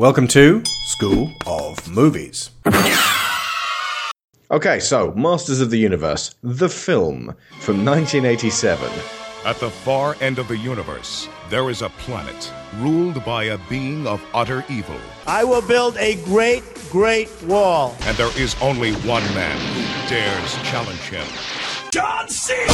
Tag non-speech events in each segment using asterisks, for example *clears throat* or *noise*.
Welcome to School of Movies. okay, so Masters of the Universe, the film from 1987. At the far end of the universe, there is a planet ruled by a being of utter evil. I will build a great, great wall. And there is only one man who dares challenge him. John Cena!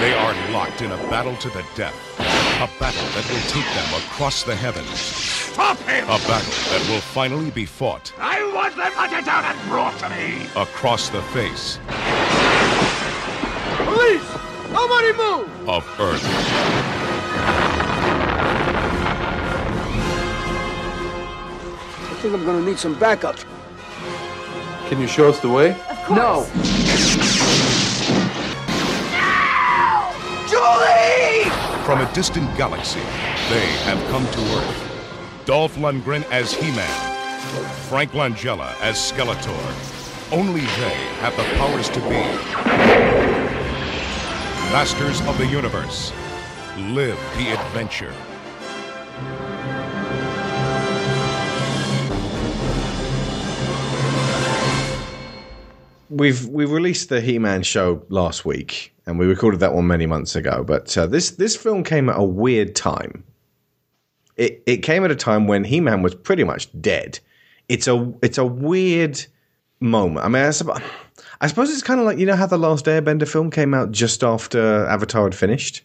They are locked in a battle to the death. A battle that will take them across the heavens. Stop him! A battle that will finally be fought. I want them hunted down and brought to me! Across the face. Police! Nobody move! Of Earth. I think I'm gonna need some backup. Can you show us the way? Of no! No! Julie! From a distant galaxy, they have come to Earth. Dolph Lundgren as He-Man. Frank Langella as Skeletor. Only they have the powers to be. Masters of the Universe. Live the adventure. We've we released the He-Man show last week, and we recorded that one many months ago. But uh, this this film came at a weird time. It it came at a time when He-Man was pretty much dead. It's a it's a weird moment. I mean, I suppose, I suppose it's kind of like you know how the last Airbender film came out just after Avatar had finished.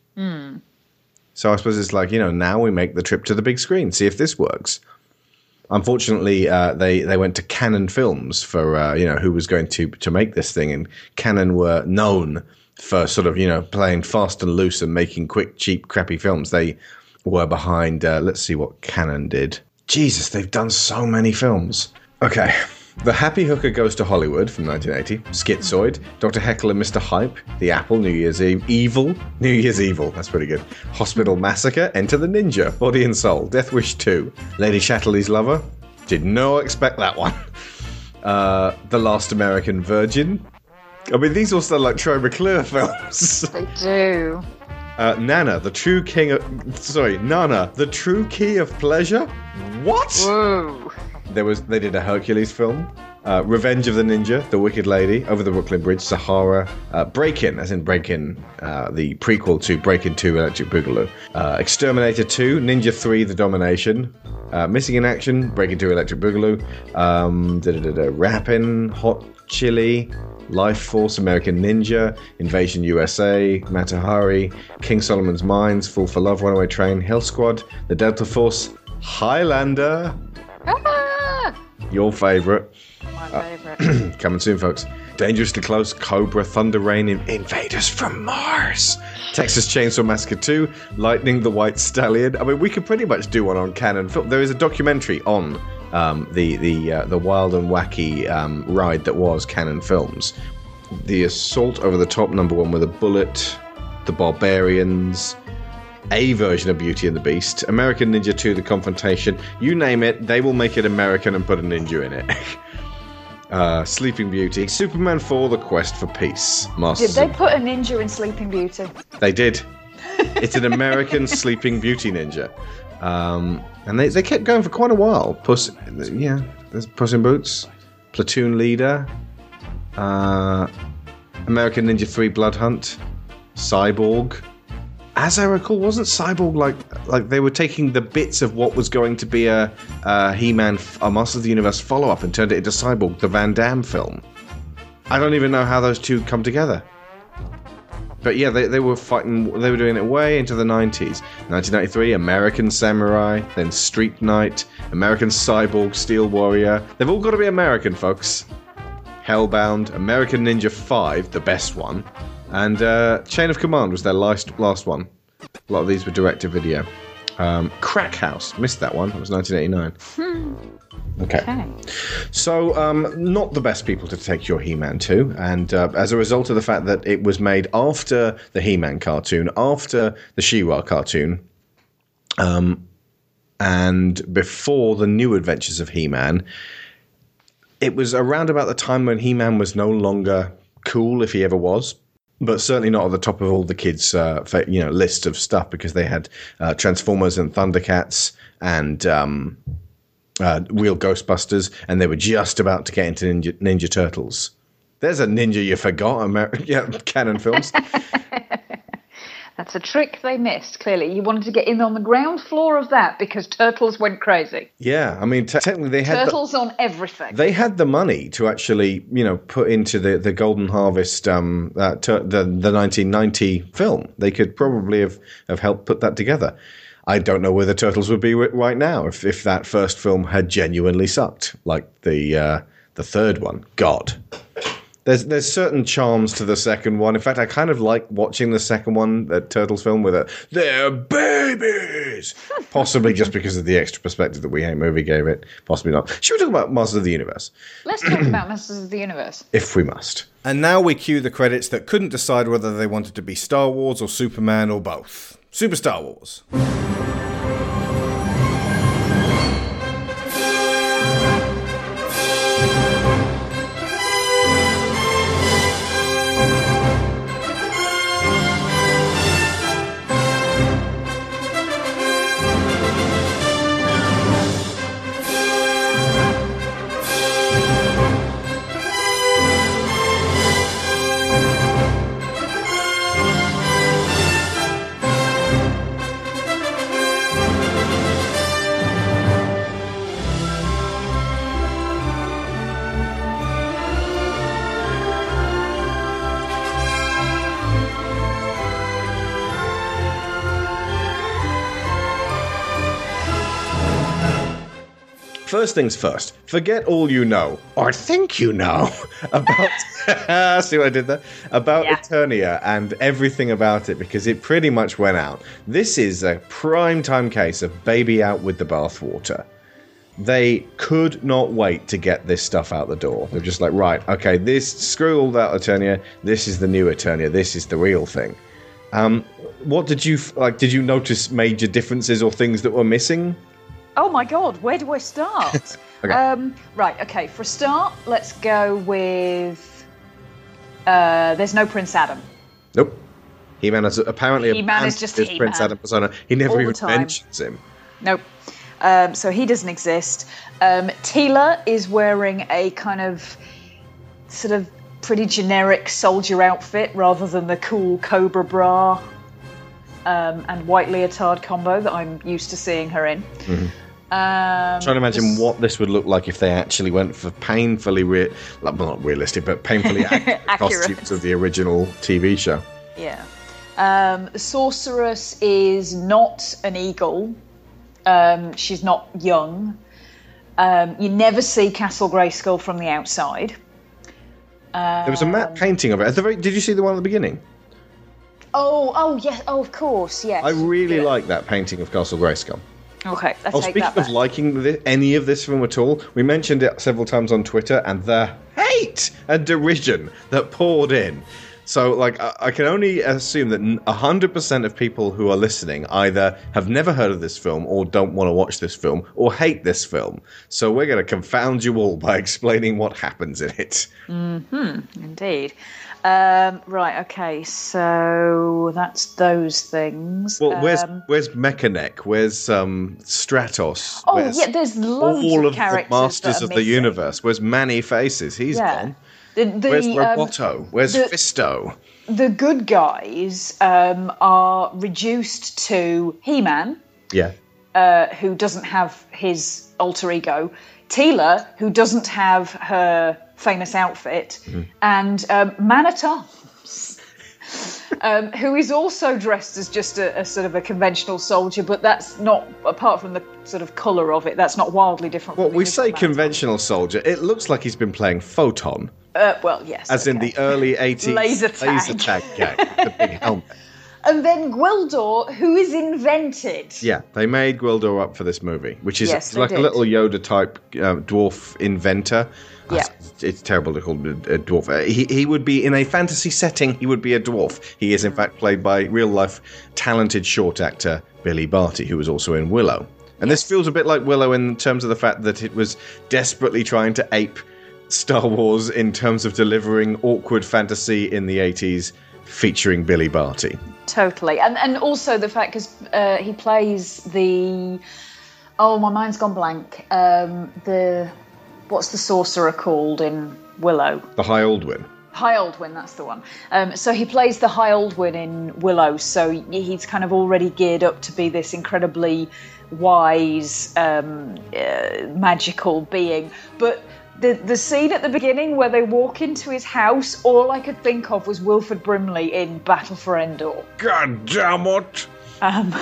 So I suppose it's like you know now we make the trip to the big screen, see if this works. Unfortunately, uh, they they went to Cannon Films for uh, you know who was going to to make this thing, and Cannon were known for sort of you know playing fast and loose and making quick, cheap, crappy films. They were behind. Uh, let's see what Cannon did. Jesus, they've done so many films. Okay. The Happy Hooker Goes to Hollywood from 1980, Schizoid, Dr. Heckyl and Mr. Hype, The Apple, New Year's Eve, Evil, New Year's Evil, that's pretty good, Hospital Massacre, Enter the Ninja, Body and Soul, Death Wish 2, Lady Chatterley's Lover, did not expect that one, *laughs* uh, The Last American Virgin. I mean, these all sound like Troy McClure *laughs* films. They do. Uh, Nana, the true king of. Sorry, Nana, the true key of pleasure? What? Whoa. There was they did a Hercules film, uh, Revenge of the Ninja, The Wicked Lady, Over the Brooklyn Bridge, Sahara, uh, Break In, as in Break In, uh, the prequel to Break In 2 Electric Boogaloo, uh, Exterminator 2, Ninja 3, The Domination, uh, Missing in Action, Break In 2 Electric Boogaloo, um, Rappin', Hot Chili, Life Force, American Ninja, Invasion USA, Matahari, King Solomon's Mines, Fool for Love, Runaway Train, Hell Squad, The Delta Force, Highlander, Ah! Your favourite. My favourite. *clears throat* Coming soon, folks. Dangerously Close, Cobra, Thunder Rain, In- Invaders from Mars, Texas Chainsaw Massacre 2, Lightning the White Stallion. I mean, we could pretty much do one on Cannon film. There is a documentary on um, the the uh, the wild and wacky um, ride that was Cannon Films. The Assault Over the Top, number one with a bullet, The Barbarians, a version of Beauty and the Beast, American Ninja 2, The Confrontation, you name it, they will make it American and put a ninja in it. *laughs* uh, Sleeping Beauty, Superman 4, The Quest for Peace. Did they put a ninja in Sleeping Beauty? they did. It's an American *laughs* Sleeping Beauty ninja. Um, and they, they kept going for quite a while. Puss, yeah, there's Puss in Boots, Platoon Leader, uh, American Ninja 3 Blood Hunt, Cyborg. As I recall, wasn't Cyborg like like they were taking the bits of what was going to be a, a He-Man, a Master of the Universe follow-up, and turned it into Cyborg, the Van Damme film? I don't even know how those two come together. But yeah, they, they were fighting, they were doing it way into the 90s. 1993, American Samurai, then Street Knight, American Cyborg, Steel Warrior. They've all got to be American, folks. Hellbound, American Ninja 5, the best one, and uh, Chain of Command was their last, last one. A lot of these were direct to video. Um, Crack House, missed that one, that was 1989. Okay. Okay. So, um, not the best people to take your He Man to, and uh, as a result of the fact that it was made after the He Man cartoon, after the She Ra cartoon, um, and before the new adventures of He Man, it was around about the time when He Man was no longer cool, if he ever was. But certainly not at the top of all the kids' uh, you know list of stuff because they had uh, Transformers and Thundercats and um, uh, real Ghostbusters, and they were just about to get into Ninja, Ninja Turtles. There's a ninja you forgot, Amer- *laughs* yeah, Cannon films. That's a trick they missed, clearly. You wanted to get in on the ground floor of that because turtles went crazy. yeah, I mean, te- technically they had the, Turtles on everything. they had the money to actually you know put into the the Golden Harvest um uh, tur- the the 1990 film. They could probably have have helped put that together. I don't know where the turtles would be ri- right now if if that first film had genuinely sucked like the uh, the third one. God. There's there's certain charms to the second one. In fact, I kind of like watching the second one, the Turtles film, with a they're babies. *laughs* Possibly just because of the extra perspective that We Hate Movie gave it. Possibly not. Should we talk about Masters of the Universe? Let's talk about *clears throat* Masters of the Universe. if we must. And now we cue the credits that couldn't decide whether they wanted to be Star Wars or Superman or both. Super Star Wars. First things first, forget all you know, or think you know, *laughs* about. *laughs* see what I did there? About Yeah. Eternia and everything about it, because it pretty much went out. This is a prime time case of baby out with the bathwater. They could not wait to get this stuff out the door. They're just like, right, okay, this, screw all that Eternia, this is the new Eternia, this is the real thing. Um, what did you, like, did you notice major differences or things that were missing? Oh my god, where do I start? *laughs* Okay. um, right, okay, for a start, let's go with. Uh, there's no Prince Adam. Nope. He Man is apparently He-Man is just his He-Man. Prince Adam persona. He never All even mentions him. Nope. Um, so he doesn't exist. Um, Teela is wearing a kind of sort of pretty generic soldier outfit rather than the cool Cobra bra um, and white leotard combo that I'm used to seeing her in. Um, trying to imagine what this would look like if they actually went for painfully real, like, well, not realistic, but painfully *laughs* accurate, Accurate. costumes of the original TV show. Yeah. Um, the sorceress is not an eagle. Um, she's not young. Um, you never see Castle Grayskull from the outside. There was a matte painting of it. At the very, did you see the one at the beginning? Oh, oh yes, oh of course, yes. I really Yeah. like that painting of Castle Grayskull. Okay, I Oh, speaking of back. liking thi- any of this film at all, we mentioned it several times on Twitter, and the hate and derision that poured in. So, like, I, I can only assume that n- 100% of people who are listening either have never heard of this film, or don't want to watch this film, or hate this film. So, we're going to confound you all by *laughs* explaining what happens in it. Hmm. Indeed. Um, right. Okay. So that's those things. Well, where's Um, where's Mekaneck? Where's um, Stratos? Oh, where's yeah, there's loads all of of the Masters of the. Universe. Where's Man-E-Faces? He's yeah. gone. The, the, Where's um, Roboto? Where's the- Fisto? the good guys um, are reduced to He-Man, Yeah. uh, who doesn't have his alter ego, Teela, who doesn't have her famous outfit, Mm-hmm. and um, Man at Arms, um, who is also dressed as just a, a sort of a conventional soldier, but that's not, apart from the sort of colour of it, that's not wildly different. Well, we say Man at Arms. conventional soldier. It looks like he's been playing Photon, Uh, well, yes. as in the early *laughs* 80s Laser tag. laser tag gang, the big *laughs* helmet. And then Gwildor, who is invented. Yeah, they made Gwildor up for this movie, which is Yes, like a little Yoda type uh, dwarf inventor. Yeah. It's, it's terrible to call him a, a dwarf. Uh, he, he would be in a fantasy setting. He would be a dwarf. He is in fact played by real life talented short actor Billy Barty, who was also in Willow. And this feels a bit like Willow in terms of the fact that it was desperately trying to ape Star Wars in terms of delivering awkward fantasy in the 80s featuring Billy Barty. Totally, and and also the fact because uh, he plays the oh my mind's gone blank. Um, the what's the sorcerer called in Willow? The High Aldwin. High Aldwin, that's the one. Um, so he plays the High Aldwin in Willow. So he's kind of already geared up to be this incredibly wise, um, uh, magical being. But the the scene at the beginning where they walk into his house, all I could think of was Wilford Brimley in Battle for Endor. God damn it! Um,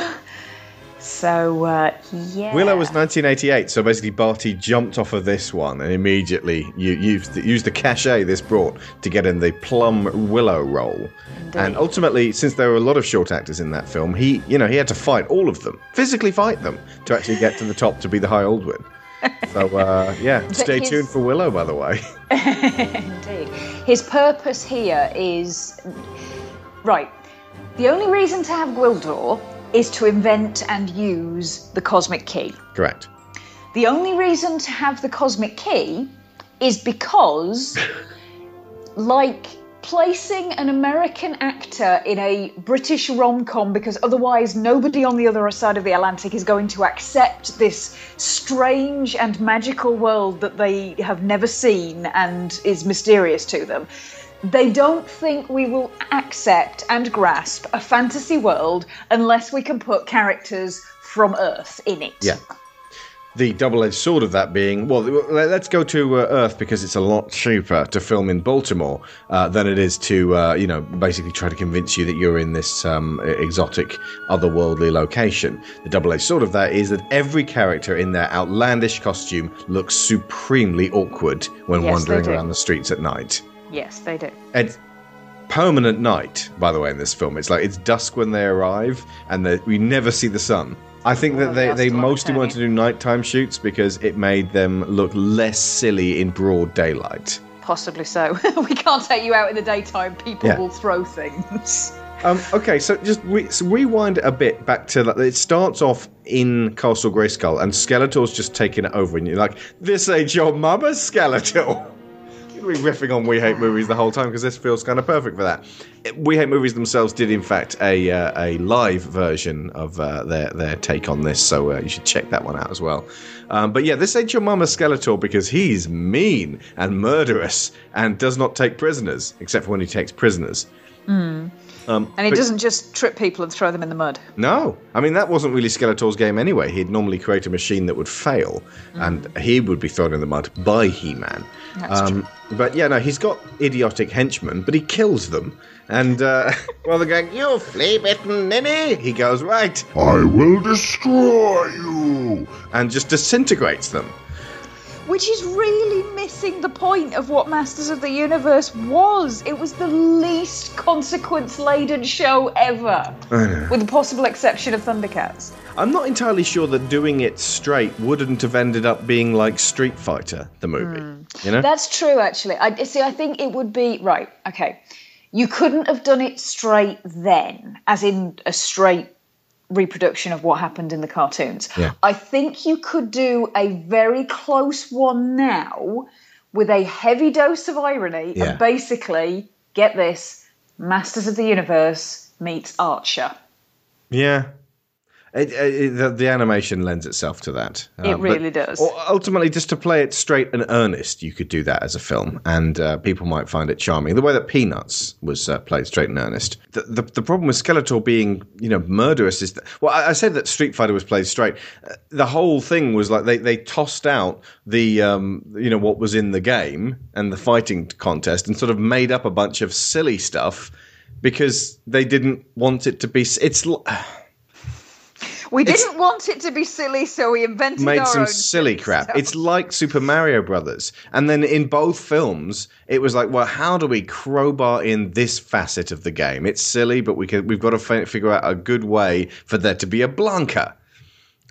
so uh, yeah, Willow was 1988, so basically Barty jumped off of this one and immediately used the, used the cachet this brought to get in the Plum Willow role. And ultimately, since there were a lot of short actors in that film, he you know he had to fight all of them, physically fight them to actually get to the top to be the High Aldwin. So uh, yeah, *laughs* stay his- tuned for Willow, by the way. *laughs* *laughs* Indeed. His purpose here is right. The only reason to have Gwildor is to invent and use the cosmic key. Correct. The only reason to have the cosmic key is because, like, placing an American actor in a British rom com, because otherwise nobody on the other side of the Atlantic is going to accept this strange and magical world that they have never seen and is mysterious to them. They don't think we will accept and grasp a fantasy world unless we can put characters from Earth in it. Yeah. The double-edged sword of that being, well, let- let's go to uh, Earth because it's a lot cheaper to film in Baltimore uh, than it is to, uh, you know, basically try to convince you that you're in this um, exotic, otherworldly location. The double-edged sword of that is that every character in their outlandish costume looks supremely awkward when Yes, wandering around the streets at night. Yes, they do. It's permanent night, by the way, in this film. It's like it's dusk when they arrive, and they, we never see the sun. I think that they, they mostly wanted to do nighttime shoots because it made them look less silly in broad daylight. Possibly so. *laughs* we can't take you out in the daytime. People Yeah. will throw things. *laughs* Um, okay, so just re- so rewind a bit back to like, it starts off in Castle Grayskull, and Skeletor's just taking it over, and you're like, "This ain't your mama, Skeletor." *laughs* We're riffing on We Hate Movies the whole time because this feels kind of perfect for that. We Hate Movies themselves did, in fact, a uh, a live version of uh, their their take on this, so uh, you should check that one out as well. Um, but yeah, this ain't your mama Skeletor because he's mean and murderous and does not take prisoners, except for when he takes prisoners. Um, And he but- doesn't just trip people and throw them in the mud. no, I mean that wasn't really Skeletor's game anyway. He'd normally create a machine that would fail, and he would be thrown in the mud by He-Man. Um, but yeah, no, he's got idiotic henchmen, but he kills them. And uh, *laughs* well, they're going, "You flea-bitten ninny!" He goes, "Right," I will destroy you. and just disintegrates them. Which is really missing the point of what Masters of the Universe was. It was the least consequence laden show ever. With the possible exception of Thundercats. I'm not entirely sure that doing it straight wouldn't have ended up being like Street Fighter, the movie. Hmm. You know? That's true, actually. I see. I think it would be right. Okay, you couldn't have done it straight then, as in a straight reproduction of what happened in the cartoons. Yeah. I think you could do a very close one now with a heavy dose of irony Yeah. and basically get this: Masters of the Universe meets Archer. Yeah. It, it, the, the animation lends itself to that. It Uh, but- really does. Ultimately, just to play it straight and earnest, you could do that as a film, and uh, people might find it charming. The way that Peanuts was uh, played straight and earnest. The, the, the problem with Skeletor being, you know, murderous is that. Well, I, I said that Street Fighter was played straight. Uh, the whole thing was like they, they tossed out the, um, you know, what was in the game and the fighting contest, and sort of made up a bunch of silly stuff because they didn't want it to be. It's. l- We didn't want it to be silly, so we invented made our some silly silly *laughs* crap. stuff. It's like Super Mario Brothers. And then in both films, it was like, well, how do we crowbar in this facet of the game? It's silly, but we can, we've got to fi- figure out a good way for there to be a Blanka.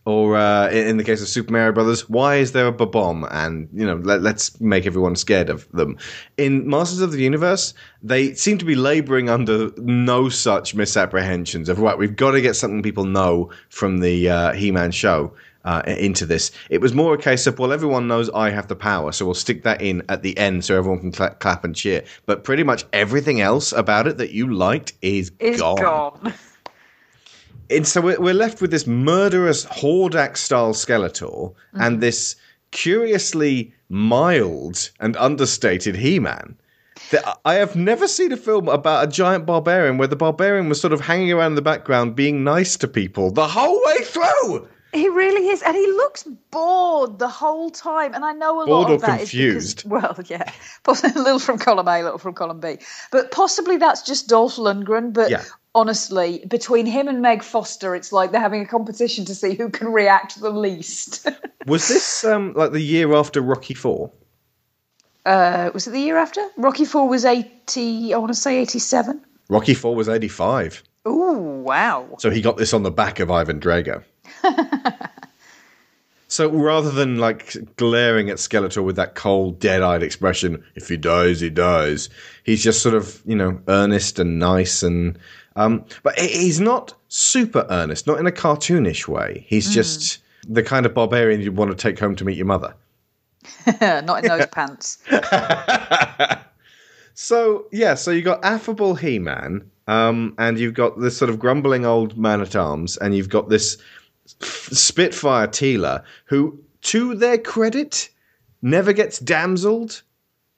Or uh, in the case of Super Mario Brothers, why is there a bomb? And you know, let, let's make everyone scared of them. In Masters of the Universe, they seem to be labouring under no such misapprehensions of right. We've got to get something people know from the uh, He-Man show, uh, into this. It was more a case of, well, everyone knows I have the power, so we'll stick that in at the end so everyone can cla clap and cheer. But pretty much everything else about it that you liked is, Is gone. *laughs* And so we're, we're left with this murderous Hordak style Skeletor and mm-hmm. this curiously mild and understated He Man. I have never seen a film about a giant barbarian where the barbarian was sort of hanging around in the background being nice to people the whole way through. He really is, and he looks bored the whole time. And I know a Bored lot of that is confused? because, *laughs* well, yeah, *laughs* possibly a little from column A, a little from column B, but possibly that's just Dolph Lundgren. But Yeah. Honestly, between him and Meg Foster, it's like they're having a competition to see who can react the least. *laughs* Was this um, like the year after Rocky Four? uh, was it the year after? Rocky Four was eighty. I want to say eighty-seven. Rocky Four was eighty five, Ooh, wow! so he got this on the back of Ivan Drago. *laughs* so rather than like glaring at Skeletor with that cold, dead-eyed expression, "If he dies, he dies," he's just sort of you know earnest and nice and. Um, but he's not super earnest, not in a cartoonish way. He's just the kind of barbarian you'd want to take home to meet your mother. *laughs* Not in those pants. *laughs* So yeah, so you've got affable He-Man, um, and you've got this sort of grumbling old man at arms, and you've got this Spitfire Teela, who, to their credit, never gets damseled.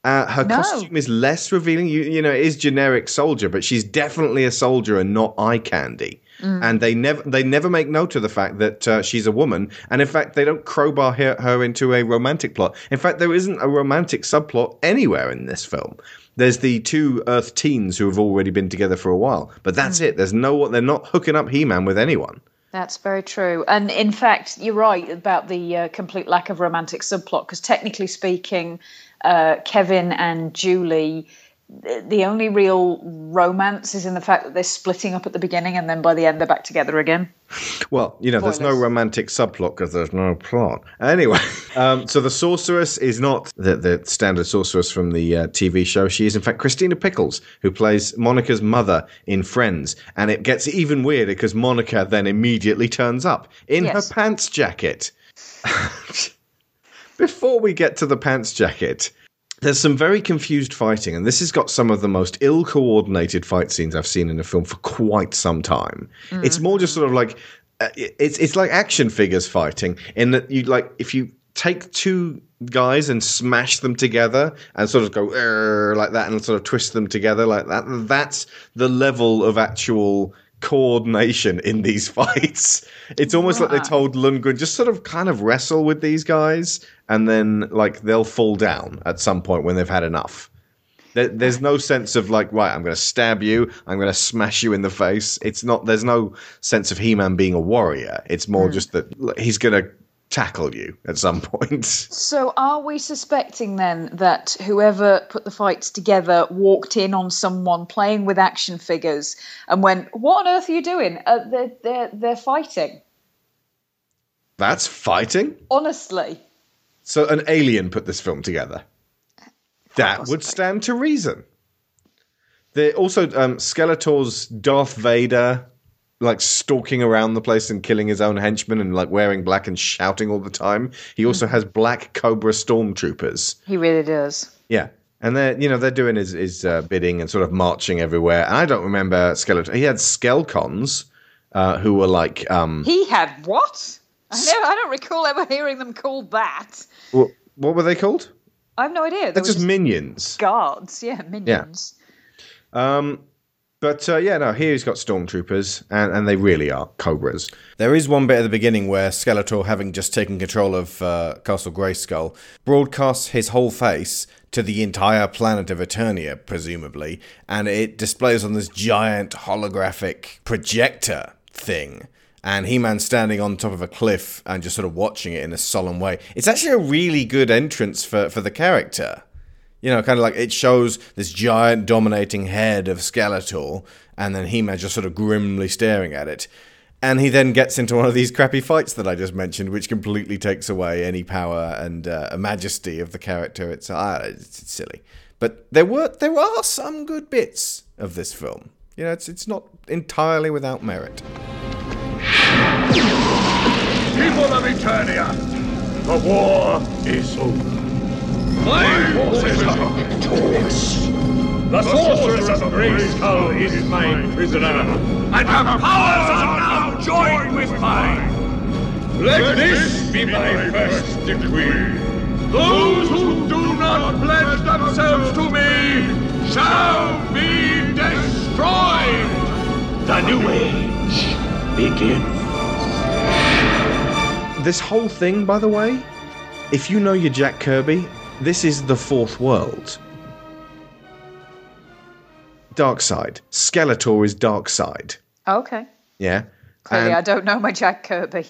Uh, her No. costume is less revealing. You, you know, it is generic soldier, but she's definitely a soldier and not eye candy. And they never they never make note of the fact that uh, she's a woman, and in fact they don't crowbar her, her into a romantic plot. In fact, there isn't a romantic subplot anywhere in this film. There's the two Earth teens who have already been together for a while, but that's it. There's no they're not hooking up He-Man with anyone. That's very true. And in fact, you're right about the uh, complete lack of romantic subplot, because technically speaking, uh, Kevin and Julie, the only real romance is in the fact that they're splitting up at the beginning and then by the end they're back together again. Well, you know, there's no romantic subplot because there's no plot. Anyway, *laughs* um, so the sorceress is not the, the standard sorceress from the uh, TV show. She is, in fact, Christina Pickles, who plays Monica's mother in Friends. And it gets even weirder because Monica then immediately turns up in Yes. her pants jacket. *laughs* Before we get to the pants jacket, there's some very confused fighting, and this has got some of the most ill coordinated fight scenes I've seen in a film for quite some time. It's more just sort of like uh, it's it's like action figures fighting in that you like if you take two guys and smash them together and sort of go like that and sort of twist them together like that. That's the level of actual coordination in these *laughs* fights. It's almost like they told Lundgren just sort of kind of wrestle with these guys and then like they'll fall down at some point when they've had enough. There, there's no sense of like, right, I'm going to stab you, I'm going to smash you in the face. It's not. There's no sense of He-Man being a warrior. It's more mm. just that he's going to tackle you at some point. So are we suspecting then that whoever put the fights together walked in on someone playing with action figures and went, "What on earth are you doing? Uh, they're they're they're fighting." That's fighting. Honestly, So an alien put this film together. That would stand to reason. There also um, Skeletor's Darth Vader, like stalking around the place and killing his own henchmen and like wearing black and shouting all the time. He also has black Cobra stormtroopers. he really does. Yeah. And they're you know they're doing his, his uh, bidding and sort of marching everywhere. And I don't remember Skeletor. He had Skelcons, uh, who were like um, He had what? I never, I don't recall ever hearing them called that. what, what were they called? I have no idea. They They're just just minions. guards, yeah, minions. Um, but uh, yeah, no, here he's got stormtroopers, and, and they really are cobras. There is one bit at the beginning where Skeletor, having just taken control of uh, Castle Grayskull, broadcasts his whole face to the entire planet of Eternia, presumably, and it displays on this giant holographic projector thing. And He Man standing on top of a cliff and just sort of watching it in a solemn way. It's actually a really good entrance for, for the character. You know, kind of like it shows this giant dominating head of Skeletor, and then He-Man just sort of grimly staring at it. And he then gets into one of these crappy fights that I just mentioned, which completely takes away any power and uh, majesty of the character. It's, uh, it's silly, but there were there are some good bits of this film. You know, it's it's not entirely without merit. People of Eternia. The war is over. My forces victorious. The sorceress of Grayskull is my prisoner, and her powers are now joined with mine. Let this be my first decree. Those who do not pledge themselves to me shall be destroyed. The new age begins. This whole thing, by the way, if you know your Jack Kirby, this is the fourth world. Darkseid. Skeletor is Darkseid. Okay. Yeah. Clearly, And- I don't know my Jack Kirby.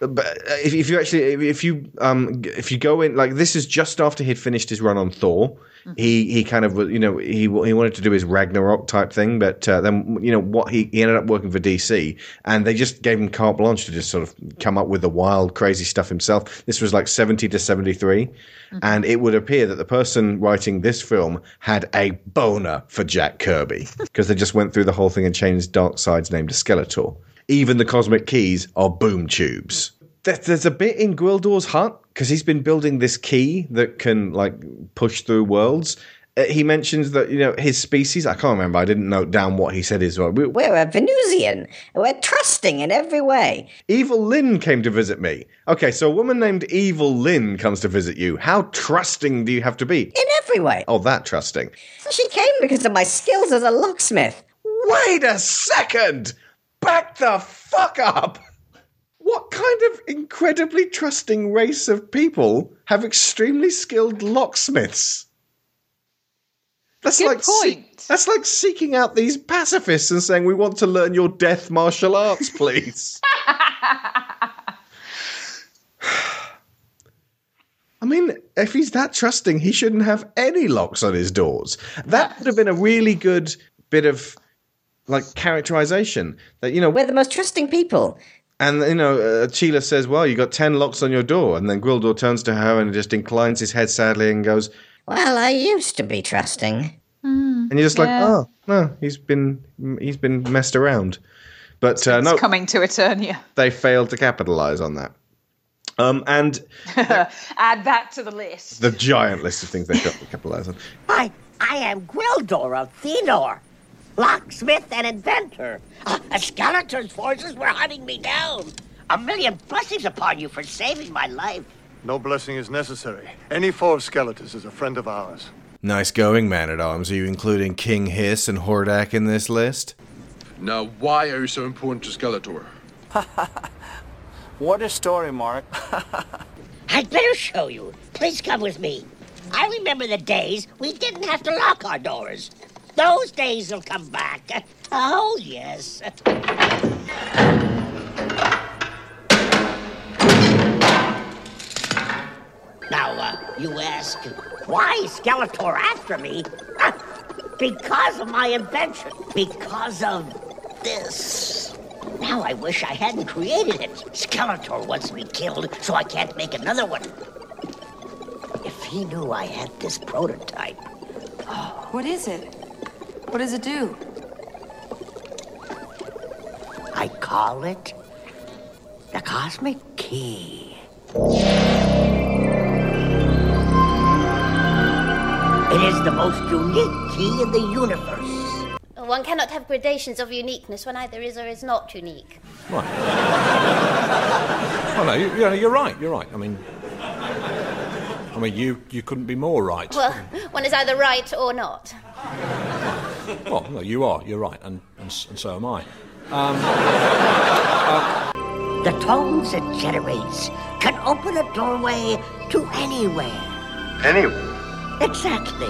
But uh, if, if you actually if you um if you go in like this is just after he'd finished his run on Thor. He he kind of you know he he wanted to do his Ragnarok type thing but uh, then you know what he, he ended up working for DC and they just gave him carte blanche to just sort of come up with the wild crazy stuff himself. This was like 70 to 73 and it would appear that the person writing this film had a boner for Jack Kirby *laughs* because they just went through the whole thing and changed Darkseid's name to Skeletor even the cosmic keys are boom tubes. There's a bit in Gwildor's hut because he's been building this key that can like push through worlds. Uh, He mentions that you know his species. I can't remember. I didn't note down what he said. Is well, we, We're a Venusian. We're trusting in every way. Evil Lynn came to visit me. Okay, so a woman named Evil Lynn comes to visit you. How trusting do you have to be? In every way. Oh, that trusting. She came because of my skills as a locksmith. Wait a second! Back the fuck up! What kind of incredibly trusting race of people have extremely skilled locksmiths? That's Good like se- point. that's like seeking out these pacifists and saying we want to learn your death martial arts, *laughs* please. *sighs* I mean, if he's that trusting, he shouldn't have any locks on his doors. That would have been a really good bit of like characterization that you know We're the most trusting people. and you know uh, Sheila says well you got 10 locks on your door and then Gwildor turns to her and just inclines his head sadly and goes Well, I used to be trusting. and you're just like oh no he's been he's been messed around but uh, no coming to Eternia. they failed to capitalize on that um and *laughs* Add that to the list. the giant list of things they failed to capitalize on I, I am Gwildor of Thenor, locksmith and inventor. Uh, Skeletor's forces were hunting me down. A million blessings upon you for saving my life. No blessing is necessary. Any foe of Skeletor is a friend of ours. nice going man at arms are you including King Hiss and Hordak in this list Now, why are you so important to Skeletor? *laughs* What a story, Mark. *laughs* I'd better show you. Please come with me. I remember the days we didn't have to lock our doors. Those days will come back. Oh, yes. Now, uh, you ask, why Skeletor after me? *laughs* because of my invention. Because of this. Now I wish I hadn't created it. Skeletor wants me killed, so I can't make another one. If he knew I had this prototype, What is it? What does it do? I call it the Cosmic Key. It is the most unique key in the universe. One cannot have gradations of uniqueness when either is or is not unique. Right. oh no, you, you, you're right. You're right. I mean, I mean, you you couldn't be more right. Well, one is either right or not. *laughs* Well, no, you are. You're right, and and, and so am I. Um, *laughs* the tones it generates can open a doorway to anywhere. Anywhere? Exactly.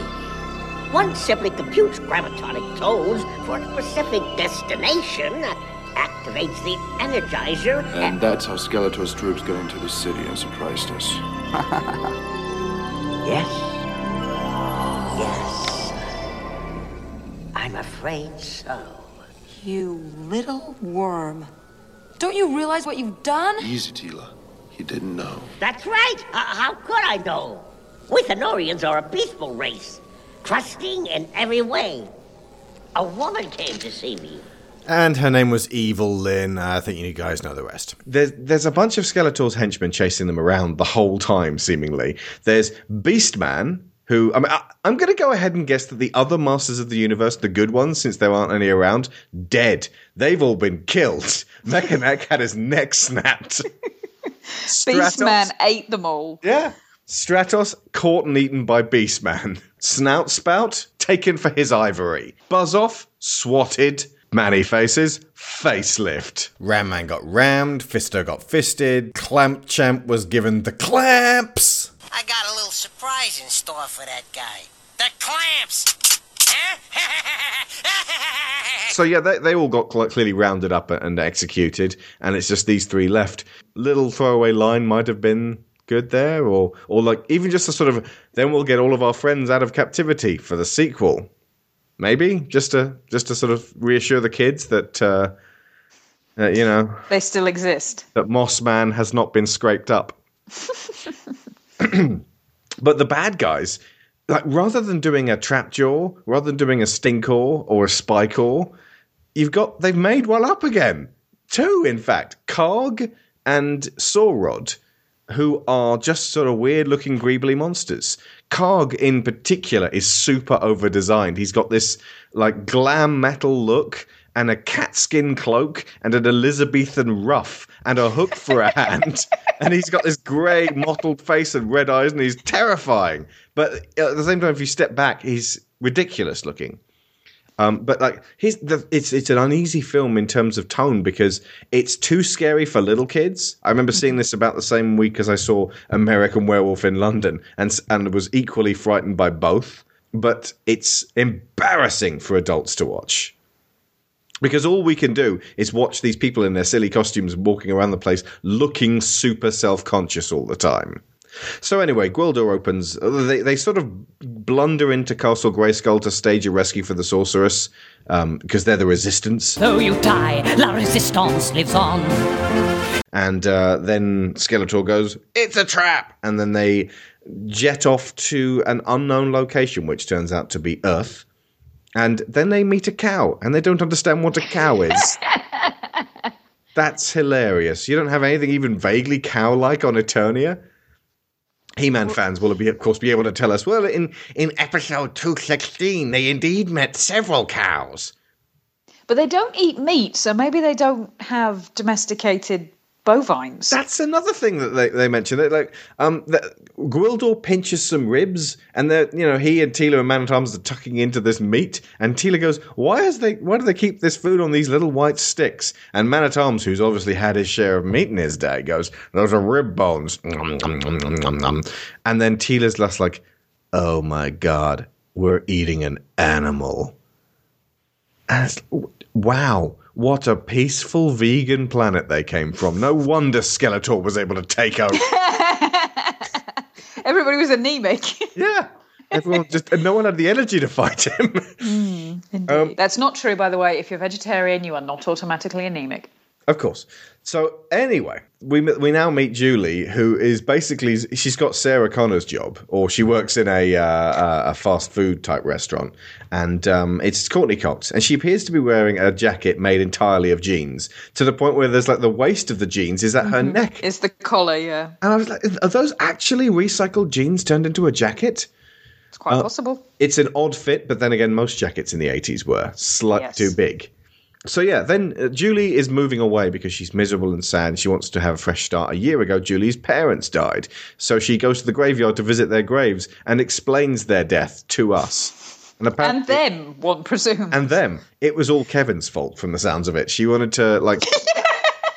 One simply computes gravitonic tones for a specific destination, activates the energizer, And that's how Skeletor's troops got into the city and surprised us. *laughs* Yes. Yes. I'm afraid so. You little worm. Don't you realize what you've done? Easy, Teela. He didn't know. That's right. Uh, how could I know? We Thenorians are a peaceful race, trusting in every way. A woman came to see me. And her name was Evil Lynn. I think you guys know the rest. There's there's a bunch of Skeletor's henchmen chasing them around the whole time, seemingly. There's Beastman, who I mean, I, I'm going to go ahead and guess that the other Masters of the Universe, the good ones, since there aren't any around, dead. They've all been killed. Mekaneck had his neck snapped. *laughs* Beastman ate them all. Yeah. Stratos caught and eaten by Beastman. Snout Spout taken for his ivory. Buzz off swatted. Man-E-Faces facelift. Ram Man got rammed. Fisto got fisted. Clamp Champ was given the clamps. I got a little surprise in store for that guy. The clamps! *laughs* So yeah, they, they all got cl- clearly rounded up and executed, and it's just these three left. Little throwaway line might have been good there, or or like even just a sort of then we'll get all of our friends out of captivity for the sequel. Maybe just to just to sort of reassure the kids that uh, uh, you know They still exist. that Moss Man has not been scraped up. *laughs* but the bad guys, like rather than doing a trap jaw, rather than doing a stinkor or a spikor, you've got they've made one up again. Two, in fact, Karg and Saurod, who are just sort of weird looking greebly monsters. Karg in particular is super over designed. He's got this like glam metal look and a catskin cloak and an Elizabethan ruff and a hook for a hand. *laughs* and he's got this grey mottled face and red eyes and he's terrifying. But at the same time, if you step back, he's ridiculous looking. Um, but like he's the, it's it's an uneasy film in terms of tone because it's too scary for little kids. I remember seeing this about the same week as I saw American Werewolf in London, and and was equally frightened by both. But it's embarrassing for adults to watch because all we can do is watch these people in their silly costumes walking around the place looking super self conscious all the time. So anyway, Gwildor opens. They they sort of blunder into Castle Grayskull to stage a rescue for the sorceress because they're the resistance. Though you die, La Resistance lives on. And uh, then Skeletor goes, "It's a trap!" And then they jet off to an unknown location, which turns out to be Earth. And then they meet a cow, and they don't understand what a cow is. *laughs* That's hilarious. You don't have anything even vaguely cow-like on Eternia. He-Man fans will, be, of course, be able to tell us. Well, in in episode two sixteen, they indeed met several cows. But they don't eat meat, so maybe they don't have domesticated bovines. That's another thing that they, they mentioned. That like um, that Gwildor pinches some ribs, and that you know he and Teela and Man at Arms are tucking into this meat, and Teela goes, "Why is they? Why do they keep this food on these little white sticks?" And Man at Arms, who's obviously had his share of meat in his day, goes, "Those are rib bones." And then Teela's just like, "Oh my god, we're eating an animal." And it's- wow, what a peaceful vegan planet they came from. No wonder Skeletor was able to take over. *laughs* Everybody was anemic. *laughs* yeah. Everyone just, and no one had the energy to fight him. Um, That's not true, by the way. If you're vegetarian, you are not automatically anemic. Of course. So anyway, we we now meet Julie, who is basically she's got Sarah Connor's job, or she works in a uh, a fast food type restaurant, and um, it's Courtney Cox, and she appears to be wearing a jacket made entirely of jeans, to the point where there's like the waist of the jeans is at her neck, It's the collar, yeah. and I was like, are those actually recycled jeans turned into a jacket? It's quite Uh, possible. It's an odd fit, but then again, most jackets in the 80s were slightly Yes. too big. So yeah, then uh, Julie is moving away because she's miserable and sad. She wants to have a fresh start. A year ago, Julie's parents died, so she goes to the graveyard to visit their graves and explains their death to us. And apparently, And them, one presumes. and them. It was all Kevin's fault, from the sounds of it. She wanted to like. *laughs*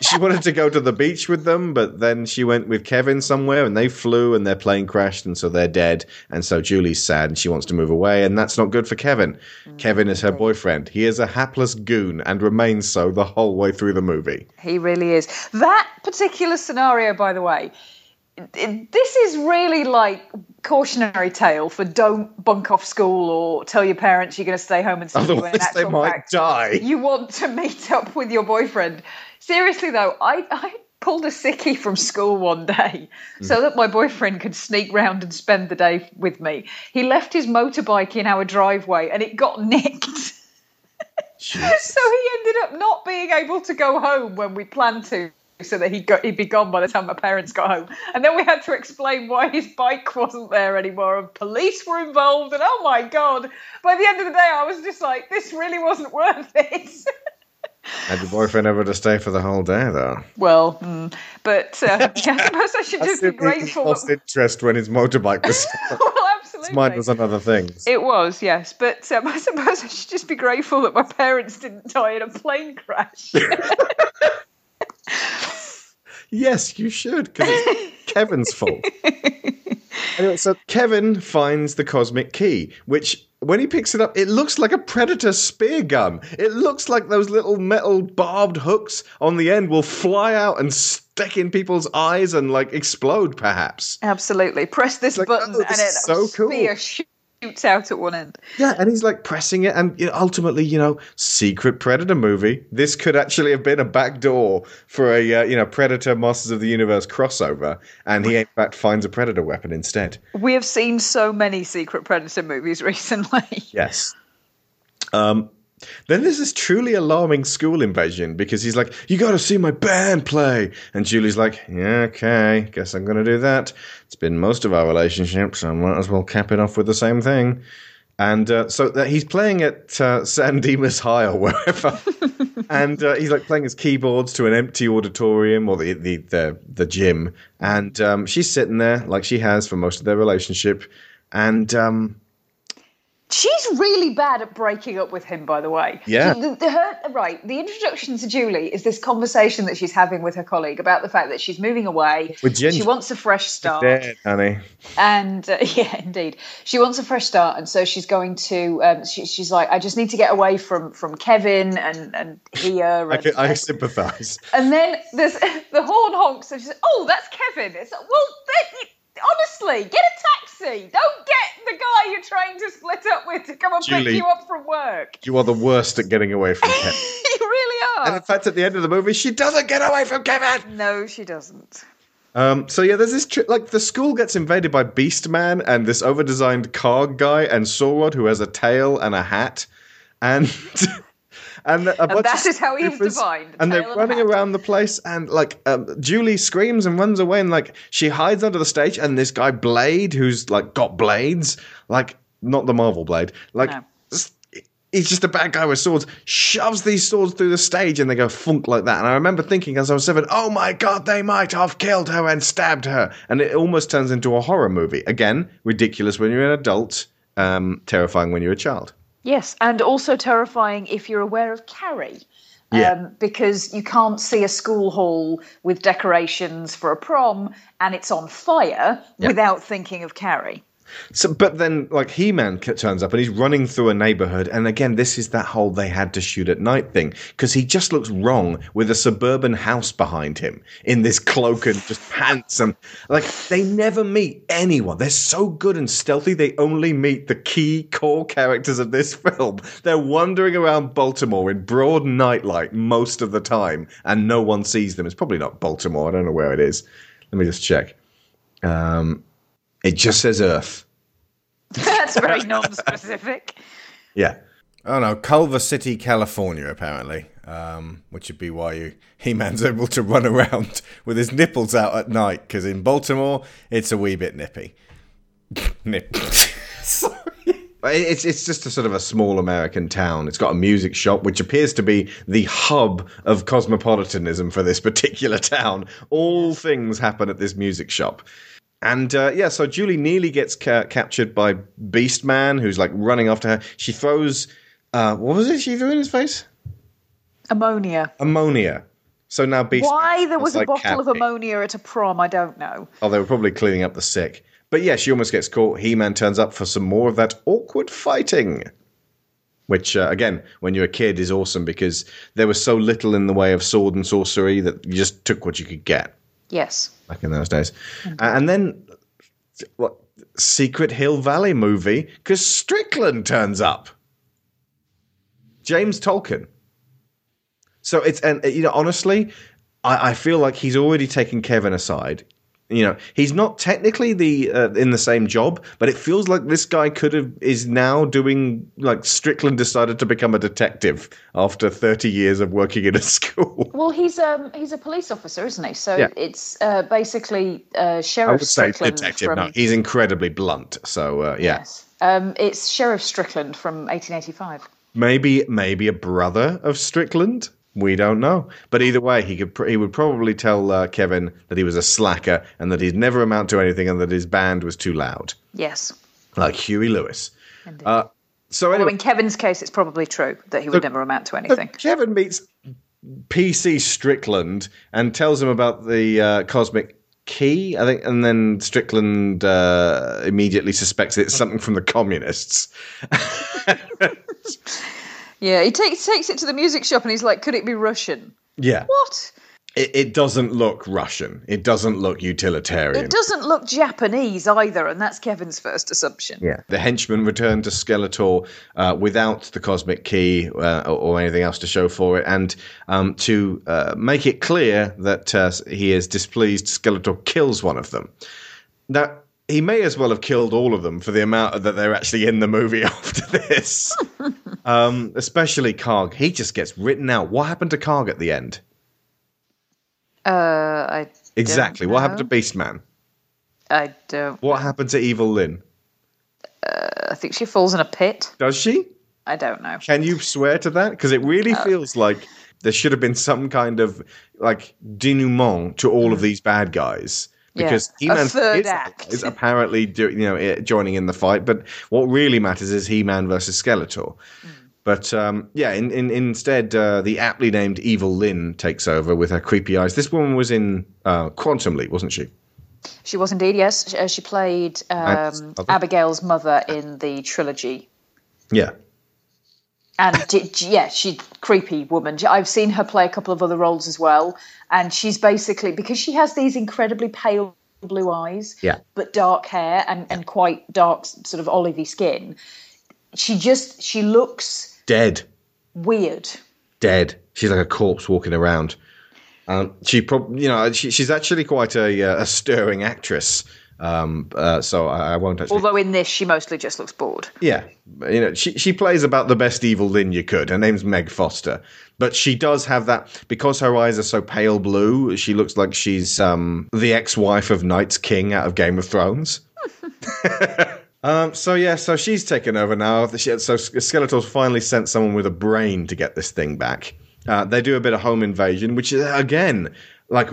she wanted to go to the beach with them, but then she went with Kevin somewhere, and they flew, and their plane crashed, and so they're dead. And so Julie's sad, and she wants to move away, and that's not good for Kevin. Mm, Kevin is her boyfriend. He is a hapless goon, and remains so the whole way through the movie. He really is. That particular scenario, by the way, this is really like cautionary tale for don't bunk off school or tell your parents you're going to stay home and see you in Otherwise, they might fact die. you want to meet up with your boyfriend. Seriously though, I, I pulled a sickie from school one day mm. so that my boyfriend could sneak round and spend the day with me. He left his motorbike in our driveway and it got nicked. *laughs* so he ended up not being able to go home when we planned to, so that he got he'd be gone by the time my parents got home. And then we had to explain why his bike wasn't there anymore, and police were involved. And oh my god! By the end of the day, I was just like, this really wasn't worth it. *laughs* Had your boyfriend ever to stay for the whole day, though? well, mm, but uh, *laughs* yeah, I suppose I should just be grateful. lost That, interest when his motorbike was. *laughs* well, absolutely. his mind was on other things. It was, yes, but um, *laughs* I suppose I should just be grateful that my parents didn't die in a plane crash. Yes, you should, because it's Kevin's fault. anyway, so Kevin finds the cosmic key, which when he picks it up, it looks like a predator spear gun. It looks like those little metal barbed hooks on the end will fly out and stick in people's eyes and like explode, perhaps. Absolutely. Press this button oh, this and it so cool. spear shoots out at one end. Yeah, and he's like pressing it, and you know, ultimately, you know, secret predator movie. This could actually have been a backdoor for a uh, you know predator Masters of the Universe crossover, and he in fact finds a predator weapon instead. We have seen so many secret predator movies *laughs* recently. Yes. Um, then there's this truly alarming school invasion because he's like, "You got to see my band play," and Julie's like, "Yeah, okay, guess I'm gonna do that." It's been most of our relationship, so I might as well cap it off with the same thing. And uh, so that he's playing at uh, San Dimas High or wherever, *laughs* and uh, he's like playing his keyboards to an empty auditorium or the the the, the gym, and um, she's sitting there like she has for most of their relationship, and um, She's really bad at breaking up with him, by the way. Yeah. The, the, her, right. The introduction to Julie is this conversation that she's having with her colleague about the fact that she's moving away. With Ginger. She wants a fresh start. dead, honey. And uh, *laughs* yeah, indeed, she wants a fresh start, and so she's going to. Um, she, she's like, I just need to get away from from Kevin and and here. *laughs* I, And, can, I sympathise. *laughs* and then there's the horn honks, and she says, "Oh, that's Kevin." It's like, well, honestly, get a taxi. Don't get the guy you're trying to split up with to come and pick you up from work. You are the worst at getting away from Kevin. *laughs* you really are. and in fact, at the end of the movie, she doesn't get away from Kevin. no, she doesn't. Um, so yeah, there's this tri- like the school gets invaded by Beast Man and this overdesigned Karg guy and Saurod who has a tail and a hat, and *laughs* and a bunch that of is how he was troopers, defined, And they're running hat. around the place, and like um, Julie screams and runs away, and like she hides under the stage, and this guy Blade, who's like got blades, like not the Marvel Blade, like. s- He's just a bad guy with swords, shoves these swords through the stage and they go funk like that. And I remember thinking as I was seven, oh my god, they might have killed her and stabbed her. And it almost turns into a horror movie. Again, ridiculous when you're an adult, um, terrifying when you're a child. Yes, and also terrifying if you're aware of Carrie. Yeah. Um, because you can't see a school hall with decorations for a prom and it's on fire Yeah. without thinking of Carrie. So, but then, like He Man turns up and he's running through a neighborhood, and again, this is that whole they had to shoot at night thing because he just looks wrong with a suburban house behind him in this cloak and just pants, and like they never meet anyone. They're so good and stealthy; they only meet the key core characters of this *laughs* film. They're wandering around Baltimore in broad nightlight most of the time, and no one sees them. It's probably not Baltimore. I don't know where it is. Let me just check. Um, it just says Earth. *laughs* That's very non-specific. Yeah. Oh no, Culver City, California, apparently. Um, which would be why you, He-Man's able to run around with his nipples out at night, because in Baltimore, it's a wee bit nippy. *laughs* Nip. *laughs* Sorry. It's it's just a sort of a small American town. It's got a music shop, which appears to be the hub of cosmopolitanism for this particular town. All things happen at this music shop. And uh, yeah, so Julie nearly gets ca- captured by Beast Man, who's like running after her. She throws, uh, what was it she threw in his face? Ammonia. Ammonia. So now Beast Why there was a like bottle of ammonia at a prom, I don't know. Oh, they were probably cleaning up the sick. But yeah, she almost gets caught. He Man turns up for some more of that awkward fighting. Which, uh, again, when you're a kid, is awesome because there was so little in the way of sword and sorcery that you just took what you could get Yes. back in those days. Uh, and then, what? Secret Hill Valley movie because Strickland turns up. James Tolkan. So it's and you know honestly, I, I feel like he's already taken Kevin aside. You know, he's not technically the uh, in the same job, but it feels like this guy could have is now doing like Strickland decided to become a detective after 30 years of working in a *laughs* school. Well, he's um he's a police officer, isn't he? So Yeah. it's uh, basically uh, I Sheriff would say Strickland detective. from No, he's incredibly blunt. So uh, yeah, um it's Sheriff Strickland from 1885. maybe maybe a brother of Strickland. We don't know, but either way, he could pr- he would probably tell uh, Kevin that he was a slacker and that he'd never amount to anything and that his band was too loud, Yes. like Huey Lewis. Uh, so anyway, in Kevin's case, it's probably true that he would So- never amount to anything. Kevin meets PC Strickland and tells him about the uh, cosmic key, I think, and then Strickland uh, immediately suspects it's something from the communists. *laughs* *laughs* Yeah, he takes takes it to the music shop and he's like, "Could it be Russian?" Yeah. What? It, it doesn't look Russian. It doesn't look utilitarian. It doesn't look Japanese either, and that's Kevin's first assumption. Yeah. The henchmen return to Skeletor uh, without the cosmic key uh, or, or anything else to show for it, and um, to uh, make it clear that uh, he is displeased, Skeletor kills one of them. Now, he may as well have killed all of them for the amount that they're actually in the movie *laughs* after this. um, especially Karg. He just gets written out. What happened to Karg at the end? Uh, I Exactly. What happened to. Beastman? I don't. What happened to Evil Lyn? Uh, I think she falls in a pit. Does she? I don't know. Can you swear to that? Because it really Uh, feels like there should have been some kind of like denouement to all of these bad guys. Mm. Yeah, Because He-Man is, is apparently do, you know eh, joining in the fight, but what really matters is He-Man versus Skeletor. Mm. But um, yeah, in, in, instead, uh, the aptly named Evil Lyn takes over with her creepy eyes. This woman was in uh, Quantum Leap, wasn't she? She was indeed, yes. She, uh, she played um, Abigail's mother in the trilogy. Yeah. And yeah, she's creepy woman. I've seen her play a couple of other roles as well. And she's basically, because she has these incredibly pale blue eyes, Yeah. but dark hair and, and quite dark, sort of olivey skin, she just, she looks Dead. weird. dead. She's like a corpse walking around. Um, she probably, you know, she, she's actually quite a, uh, a stirring actress. Um, uh, so I, I won't actually. Although in this, she mostly just looks bored. yeah, you know, she she plays about the best evil Lyn you could. Her name's Meg Foster, but she does have that because her eyes are so pale blue. She looks like she's um, the ex-wife of Night's King out of Game of Thrones. *laughs* Um, so yeah, so she's taken over now. So Skeletor's finally sent someone with a brain to get this thing back. Uh, they do a bit of home invasion, which is again like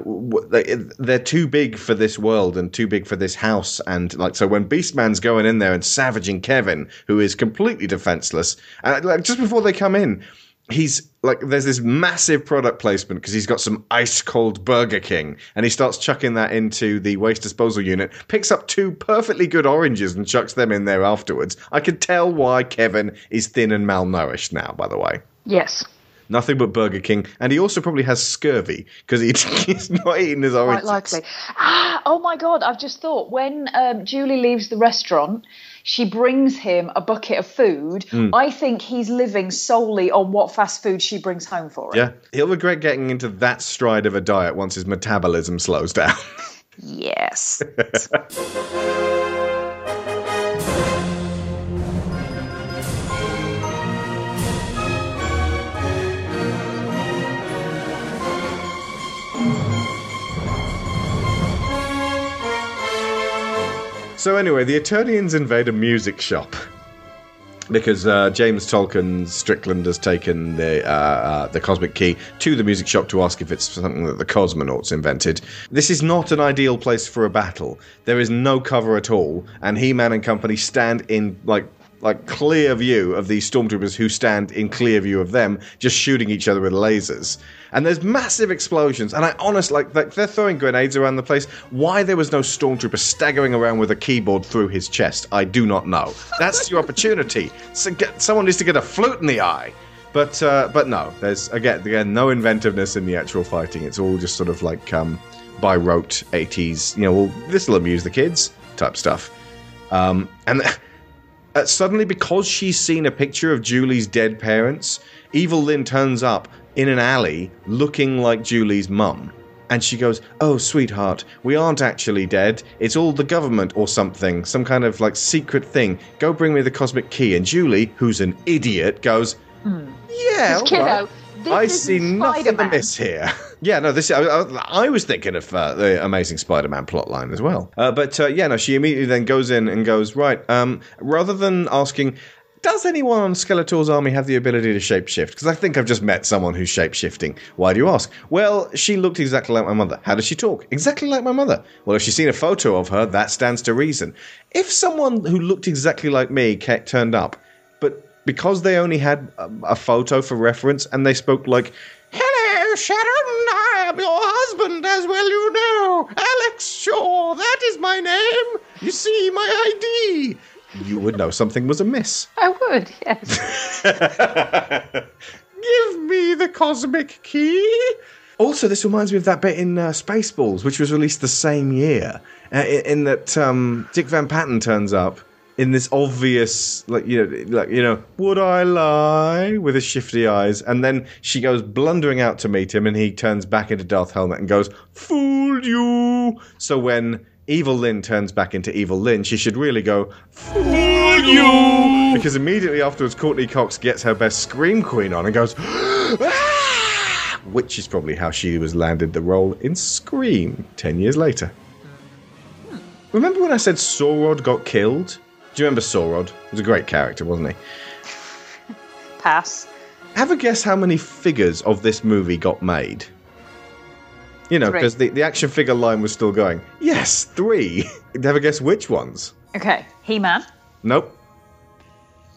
they- they're too big for this world and too big for this house. And like so, when Beastman's going in there and savaging Kevin, who is completely defenseless, and like just before they come in, he's like there's this massive product placement because he's got some ice cold Burger King and he starts chucking that into the waste disposal unit, picks up two perfectly good oranges and chucks them in there afterwards. I can tell why Kevin is thin and malnourished now, by the way. Yes. Nothing but Burger King, and he also probably has scurvy because he, *laughs* he's not eating his oranges. Quite likely. Ah, oh my God, I've just thought when um, Julie leaves the restaurant, she brings him a bucket of food. Mm. I think he's living solely on what fast food she brings home for him. Yeah, he'll regret getting into that stride of a diet once his metabolism slows down. *laughs* Yes. *laughs* So anyway, the Eternians invade a music shop because uh, James Tolkan Strickland has taken the uh, uh, the cosmic key to the music shop to ask if it's something that the cosmonauts invented. This is not an ideal place for a battle. There is no cover at all, and He-Man and company stand in like like clear view of these stormtroopers who stand in clear view of them, just shooting each other with lasers. And there's massive explosions, and I honestly like, like they're throwing grenades around the place. Why there was no stormtrooper staggering around with a keyboard through his chest, I do not know. That's your opportunity. So get, someone needs to get a flute in the eye. But uh, but no, there's again again no inventiveness in the actual fighting. It's all just sort of like um, by rote 80s. You know, well this will amuse the kids type stuff. Um, and *laughs* uh, suddenly, because she's seen a picture of Julie's dead parents, Evil Lyn turns up in an alley looking like Julie's mum. And she goes, Oh, sweetheart, we aren't actually dead. It's all the government or something, some kind of like secret thing. Go bring me the cosmic key. And Julie, who's an idiot, goes, Yeah, all Kiddo, right. This I see nothing Spider-Man." amiss here. *laughs* yeah, no, this I, I, I was thinking of uh, the Amazing Spider-Man plotline as well. Uh, but uh, yeah, no, she immediately then goes in and goes right. Um, rather than asking. Does anyone on Skeletor's army have the ability to shapeshift? Because I think I've just met someone who's shapeshifting. Why do you ask? Well, she looked exactly like my mother. How does she talk? Exactly like my mother. Well, if she's seen a photo of her, that stands to reason. If someone who looked exactly like me turned up, because they only had a, a photo for reference and they spoke like, Hello, Sharon, I am your husband, as well you know. Alex Shaw, that is my name. You see my ID. You would know something was amiss. I would, yes. *laughs* Give me the cosmic key. Also, this reminds me of that bit in uh, Spaceballs, which was released the same year, uh, in, in that um, Dick Van Patten turns up in this obvious, like you know, like you know, would I lie with his shifty eyes, and then she goes blundering out to meet him, and he turns back into Darth Helmet and goes, "Fooled you." So when Evil Lyn turns back into Evil Lyn, she should really go, "Fooled you," because immediately afterwards, Courtney Cox gets her best scream queen on and goes. "Ah!" Which is probably how she was landed the role in Scream 10 years later. Remember when I said Saurod got killed? Do you remember Saurod? He was a great character, wasn't he? Pass. Have a guess how many figures of this movie got made? You know, because the, the action figure line was still going. Yes, three. *laughs* Have a guess which ones? Okay, He-Man. Nope.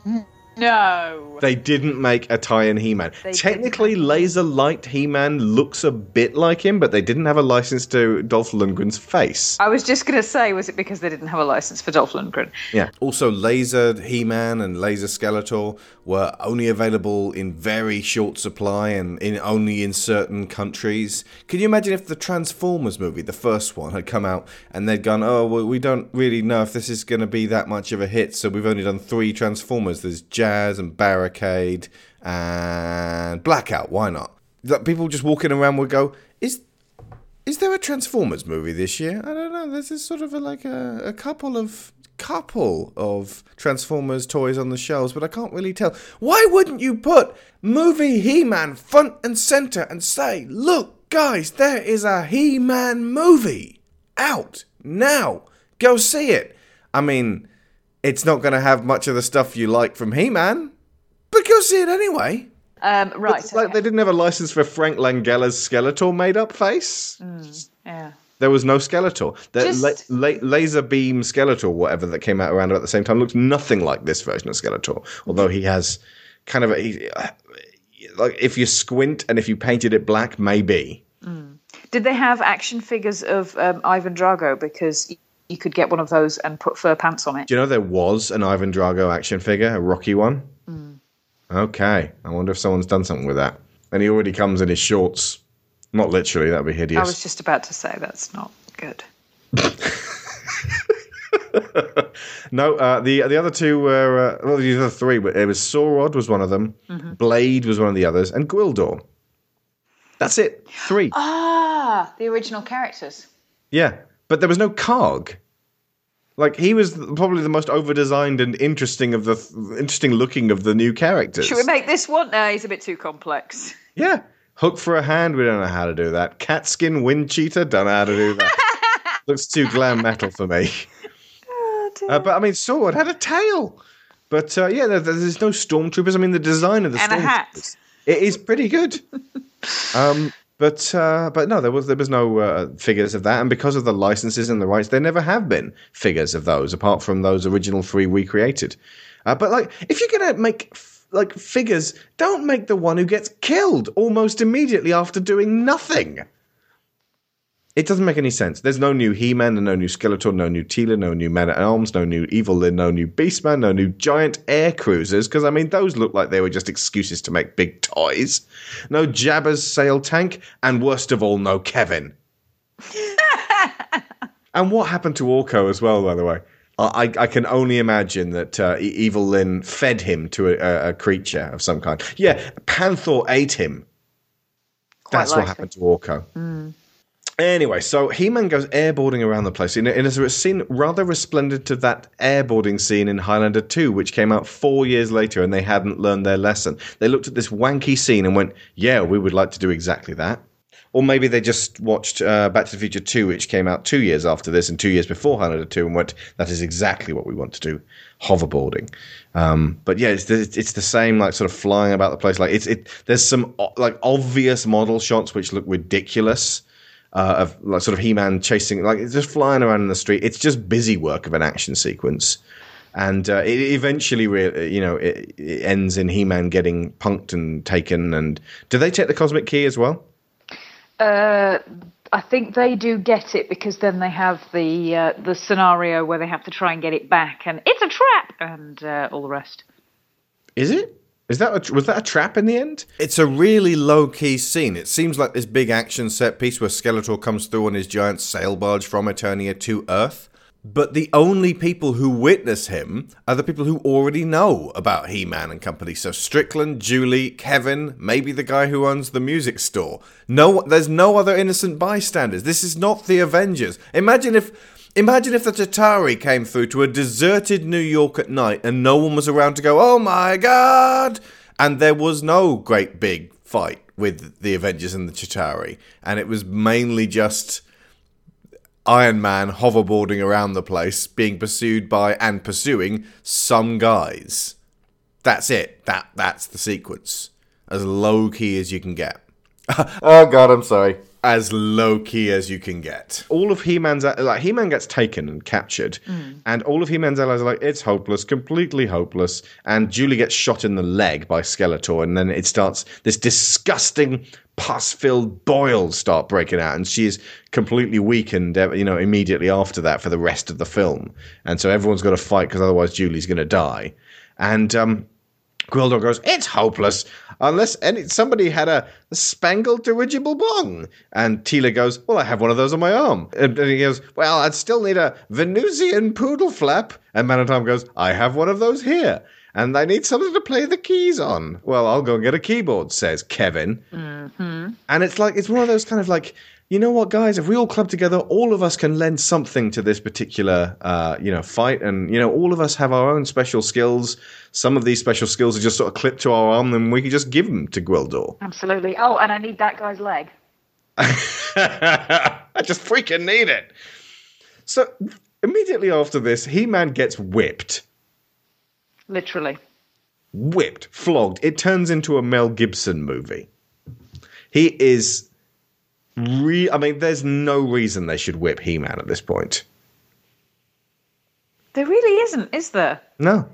Hmm. No. They didn't make a tie-in He-Man. They Technically, Laser Light He-Man looks a bit like him, but they didn't have a license to Dolph Lundgren's face. I was just going to say, was it because they didn't have a license for Dolph Lundgren? Yeah. Also, Laser He Man and Laser Skeletor were only available in very short supply and in only in certain countries. Can you imagine if the Transformers movie, the first one, had come out and they'd gone, "Oh, well, we don't really know if this is going to be that much of a hit, so we've only done three Transformers. There's Jazz and Barricade and Blackout. Why not?" Like, people just walking around would go, "Is is there a Transformers movie this year? I don't know. There's this sort of a, like a, a couple of couple of Transformers toys on the shelves, but I can't really tell. Why wouldn't you put movie He-Man front and center and say, "Look, guys, there is a He-Man movie out now. Go see it." I mean, it's not going to have much of the stuff you like from He-Man, but go see it anyway. Um, right. It's like they didn't have a license for Frank Langella's Skeletor made-up face. Mm, yeah. There was no Skeletor. The Just- la- la- laser beam Skeletor, whatever that came out around about the same time, looks nothing like this version of Skeletor. Although he has kind of a he, like if you squint and if you painted it black, maybe. Did they have action figures of um, Ivan Drago? Because you could get one of those and put fur pants on it. Do you know there was an Ivan Drago action figure, a Rocky one? Mm. Okay, I wonder if someone's done something with that. And he already comes in his shorts. Not literally, that'd be hideous. I was just about to say that's not good. *laughs* No, uh, the the other two were uh, well, the other three. But it was Saurod was one of them, Mhm. Blade was one of the others, and Gwildor. That's it. Three. Ah, the original characters. Yeah, but there was no Karg. Like he was probably the most over-designed and interesting of the interesting looking of the new characters. Should we make this one? No, he's a bit too complex. *laughs* Yeah, hook for a hand. We don't know how to do that. Cat skin wind cheater. Don't know how to do that. *laughs* Looks too glam metal for me. *laughs* Uh, but I mean, Saurod had a tail. But uh, yeah, there, there's no stormtroopers. I mean, the design of the And a hat. stormtroopers it is pretty good. um, but uh, but no, there was there was no uh, figures of that, and because of the licenses and the rights, there never have been figures of those apart from those original three we created. Uh, but like, if you're gonna make f- like figures, don't make the one who gets killed almost immediately after doing nothing. It doesn't make any sense. There's no new He-Man, no new Skeletor, no new Teela, no new Man at Arms, no new Evil Lyn, no new Beastman, no new giant air cruisers. Because I mean, those look like they were just excuses to make big toys. No Jabba's sail tank, and worst of all, no Kevin. *laughs* and what happened to Orko as well, by the way? I, I can only imagine that uh, Evil Lyn fed him to a, a, a creature of some kind. Yeah, Panther ate him. Quite That's what happened to Orko. Mm. Anyway, so He-Man goes airboarding around the place in in a scene rather resplendent to that airboarding scene in Highlander 2, which came out four years later and they hadn't learned their lesson. They looked at this wanky scene and went, yeah, we would like to do exactly that. Or maybe they just watched uh, Back to the Future 2, which came out two years after this and two years before Highlander 2, and went, that is exactly what we want to do hoverboarding. Um, but yeah, it's the, it's the same, like sort of flying about the place. Like it's it. There's some like obvious model shots which look ridiculous. Uh, of like sort of He-Man chasing, like it's just flying around in the street. It's just busy work of an action sequence, and uh, it eventually, re- you know, it, it ends in He-Man getting punked and taken. And do they take the cosmic key as well? Uh, I think they do get it because then they have the uh, the scenario where they have to try and get it back, and it's a trap, and uh, all the rest. Is it? Is that a, was that a trap in the end? It's a really low key scene. It seems like this big action set piece where Skeletor comes through on his giant sail barge from Eternia to Earth. But the only people who witness him are the people who already know about He Man and company. So Strickland, Julie, Kevin, maybe the guy who owns the music store. No, there's no other innocent bystanders. This is not the Avengers. Imagine if. Imagine if the Chitauri came through to a deserted New York at night and no one was around to go, oh my god! And there was no great big fight with the Avengers and the Chitauri. And it was mainly just Iron Man hoverboarding around the place, being pursued by and pursuing some guys. That's it. That that's the sequence. As low key as you can get. *laughs* oh god, I'm sorry. As low key as you can get. all of He-Man's like He-Man gets taken and captured, and all of He-Man's allies are like, "It's hopeless, completely hopeless." And Julie gets shot in the leg by Skeletor, and then it starts this disgusting pus-filled boils start breaking out, and she is completely weakened. uh, You know, immediately after that for the rest of the film, and so everyone's got to fight because otherwise Julie's going to die. And um, Gwildor goes, "It's hopeless unless any somebody had a, spangled dirigible bong." And Teela goes, "Well, I have one of those on my arm." And, and he goes, "Well, I'd still need a Venusian poodle flap." And Man at Arm goes, "I have one of those here." And I need something to play the keys on. Well, I'll go and get a keyboard, says Kevin. Mm-hmm. And it's like it's one of those kind of like, you know what, guys? If we all club together, all of us can lend something to this particular, uh, you know, fight. And you know, all of us have our own special skills. Some of these special skills are just sort of clipped to our arm, and we can just give them to Gwildor. Absolutely. Oh, and I need that guy's leg. *laughs* I just freaking need it. So immediately after this, He-Man gets whipped. Literally. whipped, flogged. It turns into a Mel Gibson movie. He is re I mean, there's no reason they should whip He Man at this point. There really isn't, is there? No.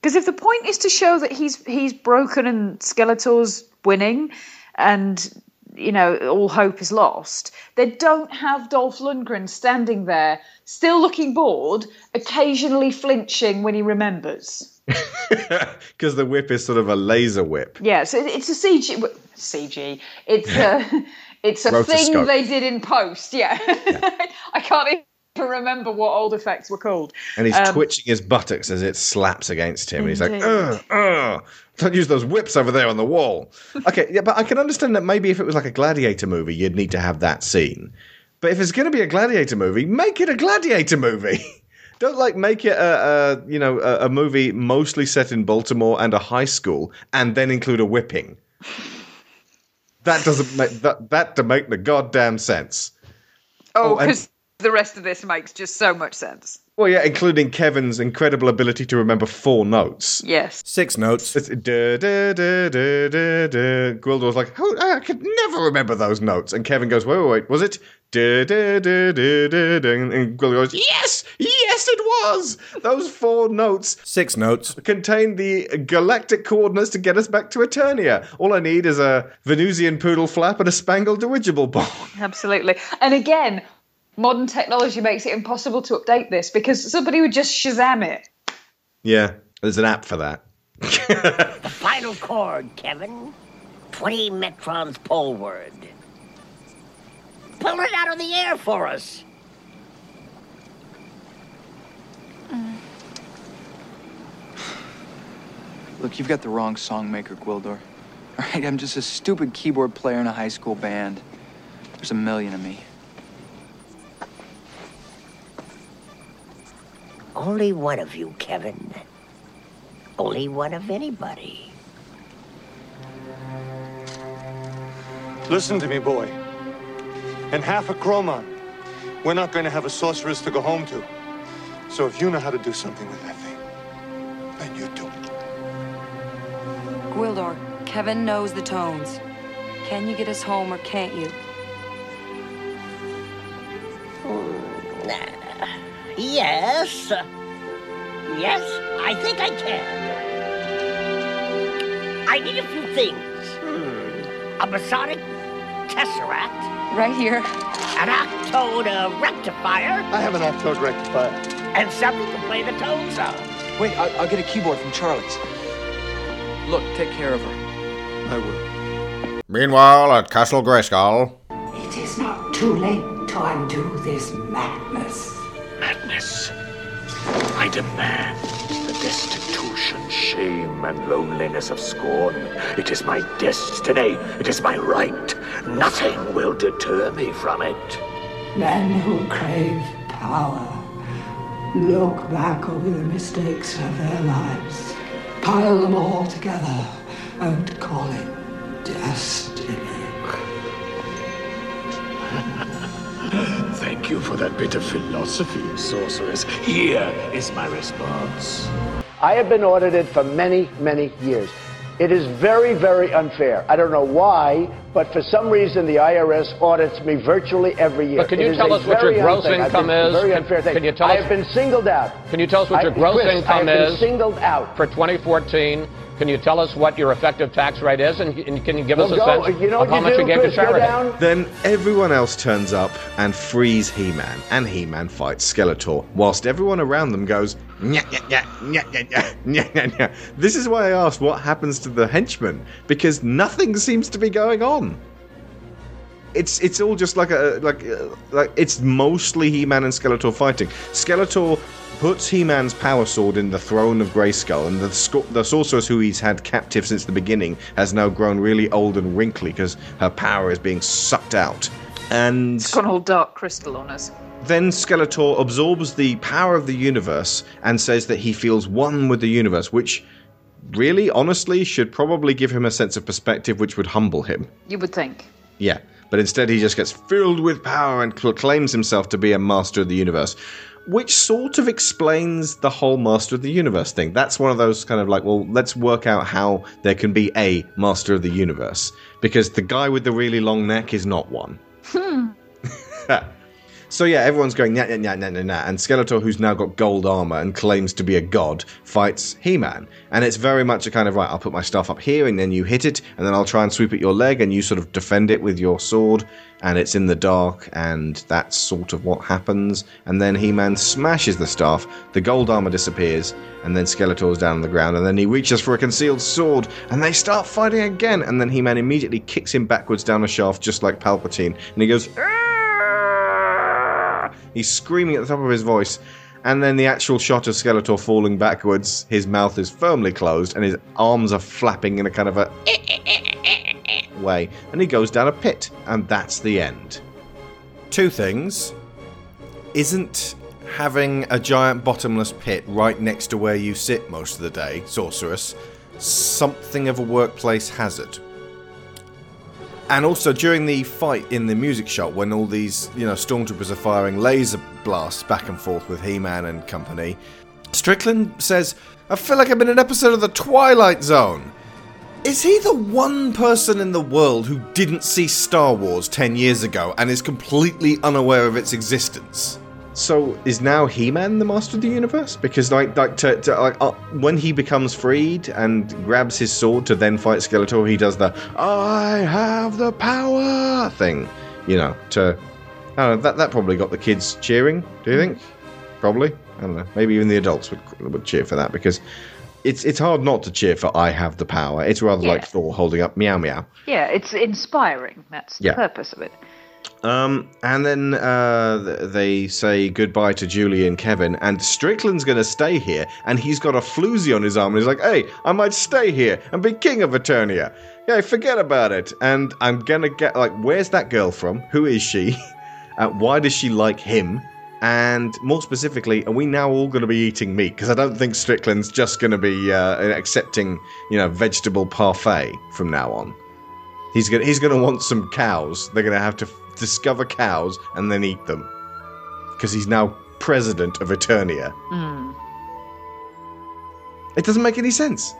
Because if the point is to show that he's he's broken and Skeletor's winning, and you know all hope is lost, they don't have Dolph Lundgren standing there, still looking bored, occasionally flinching when he remembers. *laughs* Because the whip is sort of a laser whip. Yeah, so it's a CG. CG. It's a uh, it's a thing they did in post. Yeah, *laughs* I can't even remember what old effects were called. And he's Um, twitching his buttocks as it slaps against him. And he's like, ugh, ugh. Don't use those whips over there on the wall. *laughs* Okay, yeah, but I can understand that maybe if it was like a gladiator movie, you'd need to have that scene. But if it's going to be a gladiator movie, make it a gladiator movie. *laughs* Don't like make it a, a you know a, a movie mostly set in Baltimore and a high school, and then include a whipping. That doesn't make that that to make the goddamn sense. Oh, Oh, and- the rest of this makes just so much sense. Well, yeah, including Kevin's incredible ability to remember four notes. Yes. Six notes. It's da, da, da, da, da, da. Gwildor's like, oh, I could never remember those notes. And Kevin goes, wait, wait, wait, was it? Da, da, da, da, da, da. And Gwildor goes, yes, yes, it was. Those four notes Six notes. contain the galactic coordinates to get us back to Eternia. All I need is a Venusian poodle flap and a spangled dirigible ball. *laughs* Absolutely. And again, modern technology makes it impossible to update this because somebody would just Shazam it. yeah, there's an app for that. The *laughs* final chord, Kevin. 20 metrons poleward. Pull it out of the air for us. Mm. *sighs* Look, you've got the wrong songmaker, Gwildor. All right, I'm just a stupid keyboard player in a high school band. There's a million of me. Only one of you, Kevin. Only one of anybody. Listen to me, boy. In half a Chronon, we're not going to have a sorceress to go home to. So if you know how to do something with that thing, then you do. It. Gwildor, Kevin knows the tones. Can you get us home or can't you? Yes. Yes, I think I can. I need a few things. Hmm. A Masonic Tesseract. Right here. An Octode uh, Rectifier. I have an Octode Rectifier. And something to play the tones on. Wait, I'll, I'll get a keyboard from Charlie's. Look, take care of her. I will. Meanwhile, at Castle Grayskull. It is not too late to undo this madness. Madness. I demand the destitution, shame, and loneliness of scorn. It is my destiny. It is my right. Nothing will deter me from it. Men who crave power look back over the mistakes of their lives, pile them all together, and call it destiny. *laughs* Thank you for that bit of philosophy, sorceress. Here is my response. I have been audited for many, many years. It is very, very unfair. I don't know why, but for some reason the IRS audits me virtually every year. But can you It is tell us what your very gross unfair- income think it's a is? Very Can- unfair thing. can you tell I us- have been singled out. Can you tell us what I- your gross Chris, I income have been is singled out. for 2014? Can you tell us what your effective tax rate is, and, and can you give us a go- sense you know of how you much do, you gave Chris? to Go charity? down. Then everyone else turns up and frees He-Man, and He-Man fights Skeletor, whilst everyone around them goes, this is why I asked what happens to the henchman because nothing seems to be going on. It's it's all just like a like uh, like it's mostly He-Man and Skeletor fighting. Skeletor puts He-Man's power sword in the throne of Grayskull, and the, the sorceress who he's had captive since the beginning has now grown really old and wrinkly because her power is being sucked out. And it's gone all dark crystal on us then Skeletor absorbs the power of the universe and says that he feels one with the universe, which really, honestly, should probably give him a sense of perspective which would humble him. You would think. Yeah, but instead he just gets filled with power and proclaims himself to be a master of the universe, which sort of explains the whole master of the universe thing. That's one of those kind of like, well, let's work out how there can be a master of the universe, because the guy with the really long neck is not one. Hmm. *laughs* So yeah, everyone's going nah, nah, nah, nah, nah, nah, and Skeletor, who's now got gold armor and claims to be a god, fights He-Man, and it's very much a kind of right. I'll put my stuff up here, and then you hit it, and then I'll try and sweep at your leg, and you sort of defend it with your sword, and it's in the dark, and that's sort of what happens. And then He-Man smashes the staff, the gold armor disappears, and then Skeletor's down on the ground, and then he reaches for a concealed sword, and they start fighting again, and then He-Man immediately kicks him backwards down a shaft, just like Palpatine, and he goes. He's screaming at the top of his voice. And then the actual shot of Skeletor falling backwards, his mouth is firmly closed and his arms are flapping in a kind of a *laughs* way. And he goes down a pit. And that's the end. Two things. Isn't having a giant bottomless pit right next to where you sit most of the day, sorceress, something of a workplace hazard? And also during the fight in the music shop, when all these, you know, stormtroopers are firing laser blasts back and forth with He-Man and company, Strickland says, "I feel like I'm in an episode of The Twilight Zone." Is he the one person in the world who didn't see Star Wars 10 years ago and is completely unaware of its existence? So is now He-Man the master of the universe? Because like like to, to like uh, when he becomes freed and grabs his sword to then fight Skeletor, he does the "I have the power" thing. You know, to I don't know, that that probably got the kids cheering. Do you think? Probably. I don't know. Maybe even the adults would would cheer for that because it's it's hard not to cheer for "I have the power." It's rather Yeah. like Thor holding up meow meow. Yeah, it's inspiring. That's the Yeah. purpose of it. Um, and then uh, they say goodbye to Julie and Kevin, and Strickland's gonna stay here, and he's got a floozy on his arm, and he's like, "Hey, I might stay here and be king of Eternia." Yeah, forget about it. And I'm gonna get like, where's that girl from? Who is she? *laughs* Why does she like him? And more specifically, are we now all going to be eating meat? Because I don't think Strickland's just going to be uh, accepting, you know, vegetable parfait from now on. He's going he's going to want some cows. They're going to have to discover cows and then eat them. Because he's now president of Eternia. Mm. It doesn't make any sense.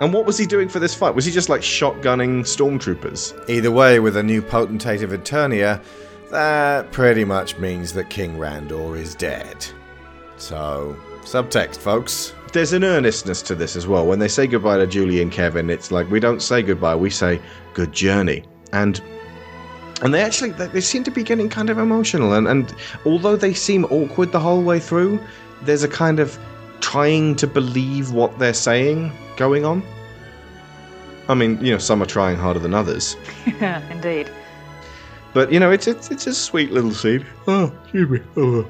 And what was he doing for this fight? Was he just like shotgunning stormtroopers? Either way, with a new potentate of Eternia, that pretty much means that King Randor is dead. So, subtext, folks. There's an earnestness to this as well. When they say goodbye to Julie and Kevin, it's like we don't say goodbye, we say good journey. And and they actually they they seem to be getting kind of emotional and, and although they seem awkward the whole way through, there's a kind of trying to believe what they're saying going on. I mean, you know, some are trying harder than others. *laughs* Indeed. But you know, it's it's it's a sweet little scene. Oh, excuse me. Oh.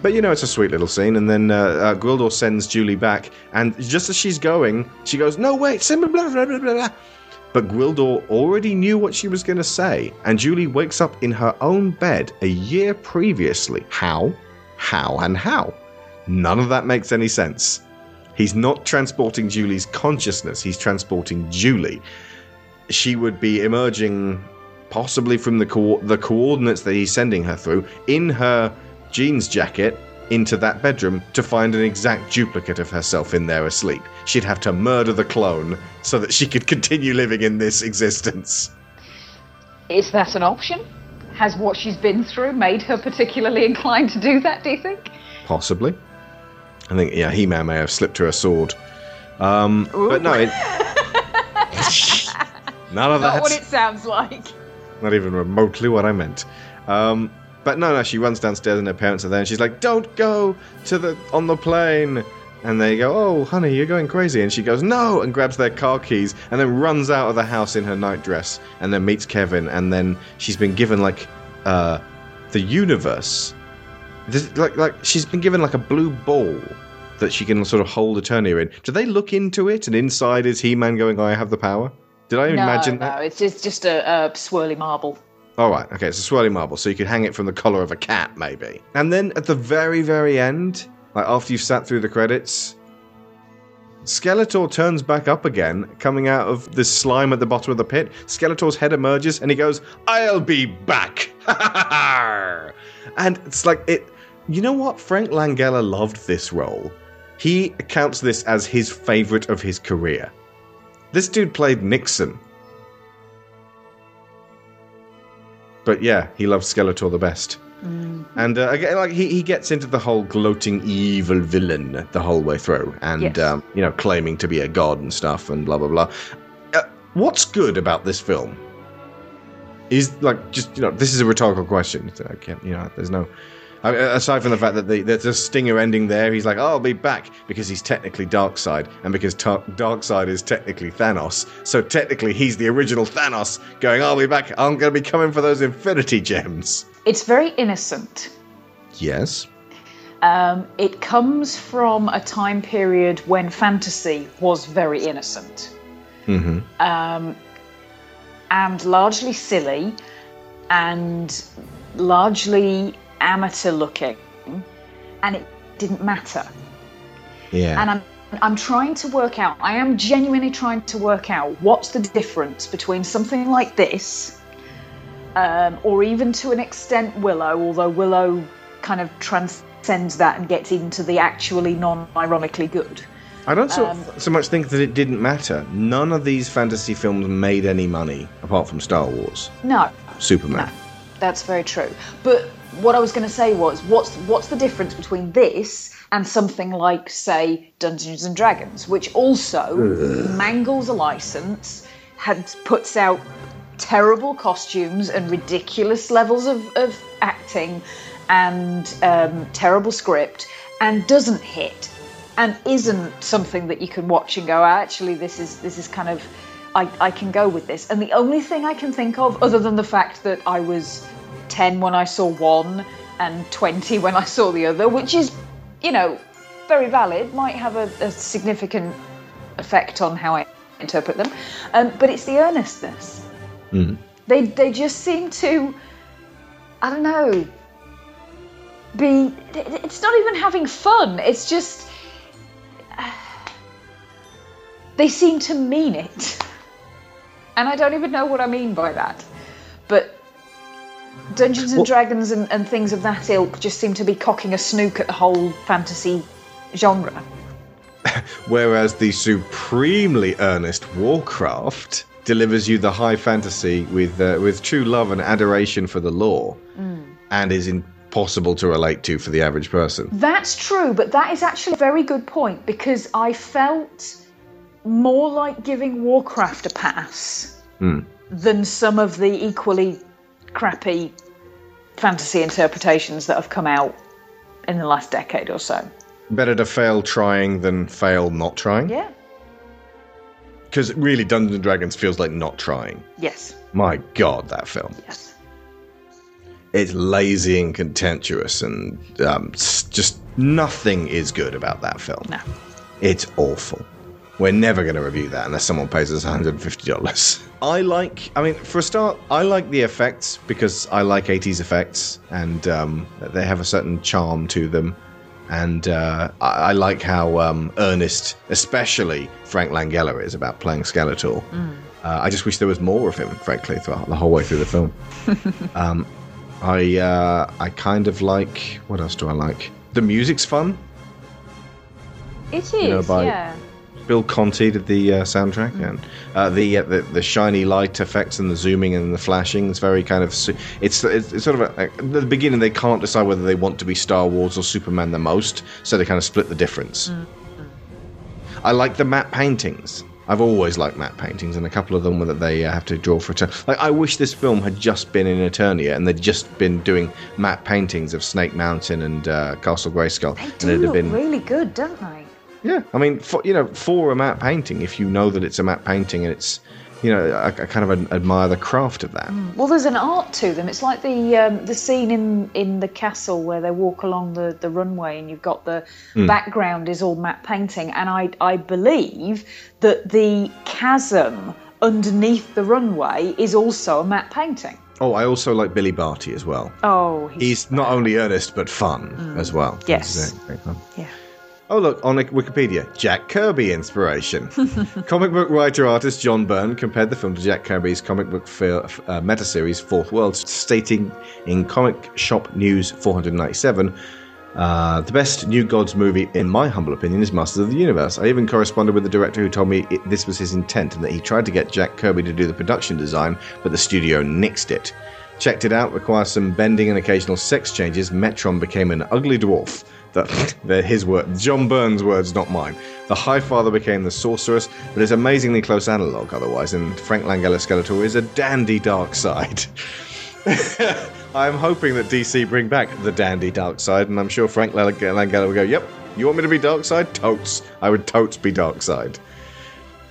But you know, it's a sweet little scene, and then uh, uh, Gwildor sends Julie back, and just as she's going, she goes, "No, wait, send me blah blah blah blah." Blah." But Gwildor already knew what she was going to say, and Julie wakes up in her own bed a year previously. How? How and how? None of that makes any sense. He's not transporting Julie's consciousness, he's transporting Julie. She would be emerging possibly from the co- the coordinates that he's sending her through in her jeans jacket into that bedroom to find an exact duplicate of herself in there asleep. She'd have to murder the clone so that she could *laughs* continue living in this existence. Is that an option? Has what she's been through made her particularly *laughs* inclined to do that, do you think? Possibly. I think yeah, He-Man may have slipped her a sword. Um, but no, it, *laughs* none of Not that. what it sounds like. Not even remotely what I meant. Um, but no, no, she runs downstairs and her parents are there, and she's like, "Don't go to the on the plane." And they go, "Oh, honey, you're going crazy." And she goes, "No!" and grabs their car keys, and then runs out of the house in her nightdress, and then meets Kevin, and then she's been given like uh, the universe, This- like like she's been given like a blue ball that she can sort of hold Eternia in. Do they look into it, and inside is He-Man going, "I have the power"? Did I no, imagine no, that? it's just, just a, a swirly marble. All right, okay, it's a swirling marble, so you could hang it from the collar of a cat, maybe. And then at the very, very end, like after you've sat through the credits, Skeletor turns back up again, coming out of the slime at the bottom of the pit. Skeletor's head emerges, and he goes, "I'll be back." *laughs* and it's like it. You know what? Frank Langella loved this role. He counts this as his favorite of his career. This dude played Nixon. But yeah, he loves Skeletor the best. And uh, again, like he, he gets into the whole gloating evil villain the whole way through, and Yes. um, you know, claiming to be a god and stuff, and blah blah blah. Uh, what's good about this film? Is like just you know, this is a rhetorical question. I can't, you know, there's no. I mean, aside from the fact that the, there's a stinger ending there, he's like, "Oh, I'll be back," because he's technically Darkseid, and because Ta- Darkseid is technically Thanos, so technically he's the original Thanos, going, "I'll be back. I'm going to be coming for those Infinity Gems." It's very innocent. Yes. Um, it comes from a time period when fantasy was very innocent Mm-hmm. um, and largely silly and largely amateur looking, and it didn't matter. Yeah. And I'm I'm trying to work out. I am genuinely trying to work out what's the difference between something like this, um, or even to an extent Willow, although Willow kind of transcends that and gets into the actually non-ironically good. I don't so, Um, so much think that it didn't matter. None of these fantasy films made any money apart from Star Wars, No, Superman. That's very true. But what I was going to say was, what's what's the difference between this and something like, say, Dungeons and Dragons, which also Ugh. mangles a license, had puts out terrible costumes and ridiculous levels of, of acting and um, terrible script, and doesn't hit, and isn't something that you can watch and go, actually, this is this is kind of I, I can go with this. And the only thing I can think of, other than the fact that I was 10 when I saw one and 20 when I saw the other, which is, you know, very valid, might have a, a significant effect on how I interpret them. Um, but it's the earnestness. Mm. They, they just seem to, I don't know, be. It's not even having fun. It's just. *sighs* They seem to mean it. And I don't even know what I mean by that. But Dungeons and Well- Dragons and, and things of that ilk just seem to be cocking a snook at the whole fantasy genre. *laughs* Whereas the supremely earnest Warcraft delivers you the high fantasy with uh, with true love and adoration for the lore, and is impossible to relate to for the average person. That's true, but that is actually a very good point because I felt more like giving Warcraft a pass Hmm. than some of the equally crappy fantasy interpretations that have come out in the last decade or so. Better to fail trying than fail not trying. Yeah. Because really, Dungeons and Dragons feels like not trying. Yes. My God, that film. Yes. It's lazy and contemptuous, and um, just nothing is good about that film. No. It's awful. We're never going to review that unless someone pays us $150. I like, I mean, for a start, I like the effects because I like 80s effects and um, they have a certain charm to them. And uh, I, I like how um, earnest, especially Frank Langella, is about playing Skeletor. Uh, I just wish there was more of him, frankly, throughout the whole way through the film. *laughs* um, I uh, I kind of like what else do I like? The music's fun. It is, You know, by- yeah. Bill Conti did the uh, soundtrack, and uh, the, uh, the the shiny light effects and the zooming and the flashing. It's very kind of su- it's it's, it's sort of a, at the beginning they can't decide whether they want to be Star Wars or Superman the most, so they kind of split the difference. I like the matte paintings. I've always liked matte paintings, and a couple of them were that they uh, have to draw for. Eter- like I wish this film had just been in Eternia, and they'd just been doing matte paintings of Snake Mountain and uh, Castle Grayskull, and Do it'd look have been really good, don't they? Yeah, I mean, for, you know, for a matte painting, if you know that it's a matte painting and it's, you know, I, I kind of admire the craft of that. Well, there's an art to them. It's like the um, the scene in in the castle where they walk along the, the runway, and you've got the Hmm. background is all matte painting, and I I believe that the chasm underneath the runway is also a matte painting. Oh, I also like Billy Barty as well. Oh, He's not only earnest but fun Mm. as well. Yes. He's. Yeah. Oh, look, on Wikipedia, Jack Kirby inspiration. *laughs* comic book writer artist John Byrne compared the film to Jack Kirby's comic book fil- uh, meta series Fourth World, stating in Comic Shop News 497 uh, the best New Gods movie, in my humble opinion, is Masters of the Universe. I even corresponded with the director who told me it, this was his intent and that he tried to get Jack Kirby to do the production design, but the studio nixed it. Checked it out, requires some bending and occasional sex changes. Metron became an ugly dwarf. That, *laughs* they're his words, John Byrne's words, not mine. The Highfather became the sorceress, but is amazingly close analogue otherwise, and Frank Langella Skeletor is a dandy Darkseid. *laughs* I'm hoping that DC bring back the dandy Darkseid, and I'm sure Frank Lang- Langella will go, Yep, you want me to be Darkseid? Totes. I would totes be Darkseid.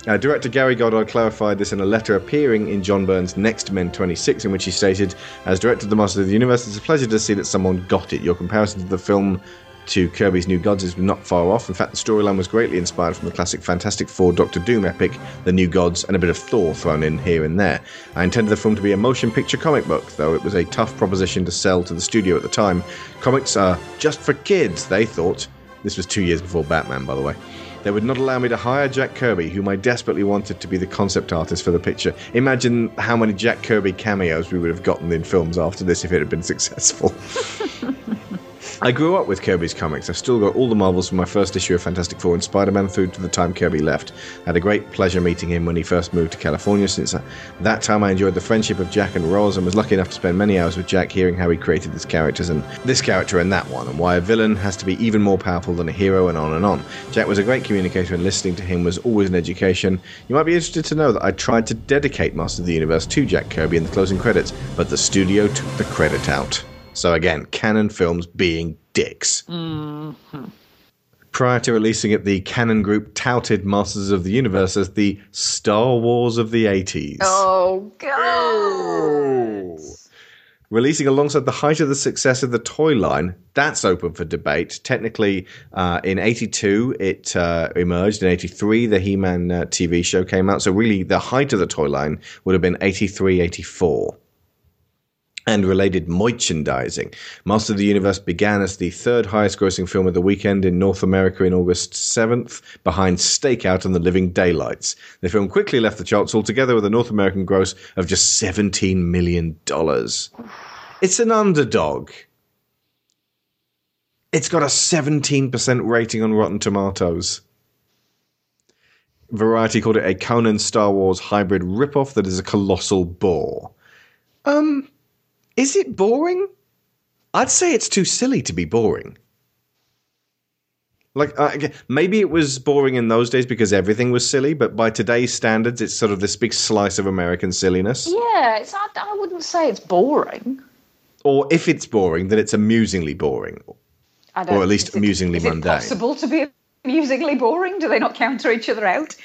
Uh, director Gary Goddard clarified this in a letter appearing in John Byrne's Next Men 26, in which he stated, As director of the Master of the Universe, it's a pleasure to see that someone got it. Your comparison to the film to Kirby's New Gods is not far off. In fact, the storyline was greatly inspired from the classic Fantastic Four Doctor Doom epic, The New Gods, and a bit of Thor thrown in here and there. I intended the film to be a motion picture comic book, though it was a tough proposition to sell to the studio at the time. Comics are just for kids, they thought. This was two years before Batman, by the way. They would not allow me to hire Jack Kirby, whom I desperately wanted to be the concept artist for the picture. Imagine how many Jack Kirby cameos we would have gotten in films after this if it had been successful. *laughs* I grew up with Kirby's comics. I've still got all the Marvels from my first issue of Fantastic Four and Spider Man through to the time Kirby left. I had a great pleasure meeting him when he first moved to California. Since that time, I enjoyed the friendship of Jack and Roz and was lucky enough to spend many hours with Jack hearing how he created these characters and this character and that one, and why a villain has to be even more powerful than a hero, and on and on. Jack was a great communicator, and listening to him was always an education. You might be interested to know that I tried to dedicate Master of the Universe to Jack Kirby in the closing credits, but the studio took the credit out. So again, Cannon Films being dicks. Prior to releasing it, the Cannon Group touted Masters of the Universe as the Star Wars of the 80s. Oh god. Releasing alongside the height of the success of the toy line, that's open for debate. Technically, uh, in 82, it uh, emerged. In 83, the He Man uh, TV show came out. So, really, the height of the toy line would have been 83, 84. And related merchandising. Master of the Universe began as the third highest grossing film of the weekend in North America in August 7th, behind Stakeout and The Living Daylights. The film quickly left the charts altogether with a North American gross of just $17 million. It's an underdog. It's got a 17% rating on Rotten Tomatoes. Variety called it a Conan Star Wars hybrid ripoff that is a colossal bore. Um, is it boring? I'd say it's too silly to be boring. Like uh, maybe it was boring in those days because everything was silly, but by today's standards, it's sort of this big slice of American silliness. Yeah, it's. I, I wouldn't say it's boring. Or if it's boring, then it's amusingly boring, I don't, or at least it- amusingly is it mundane. possible to be amusingly boring? Do they not counter each other out?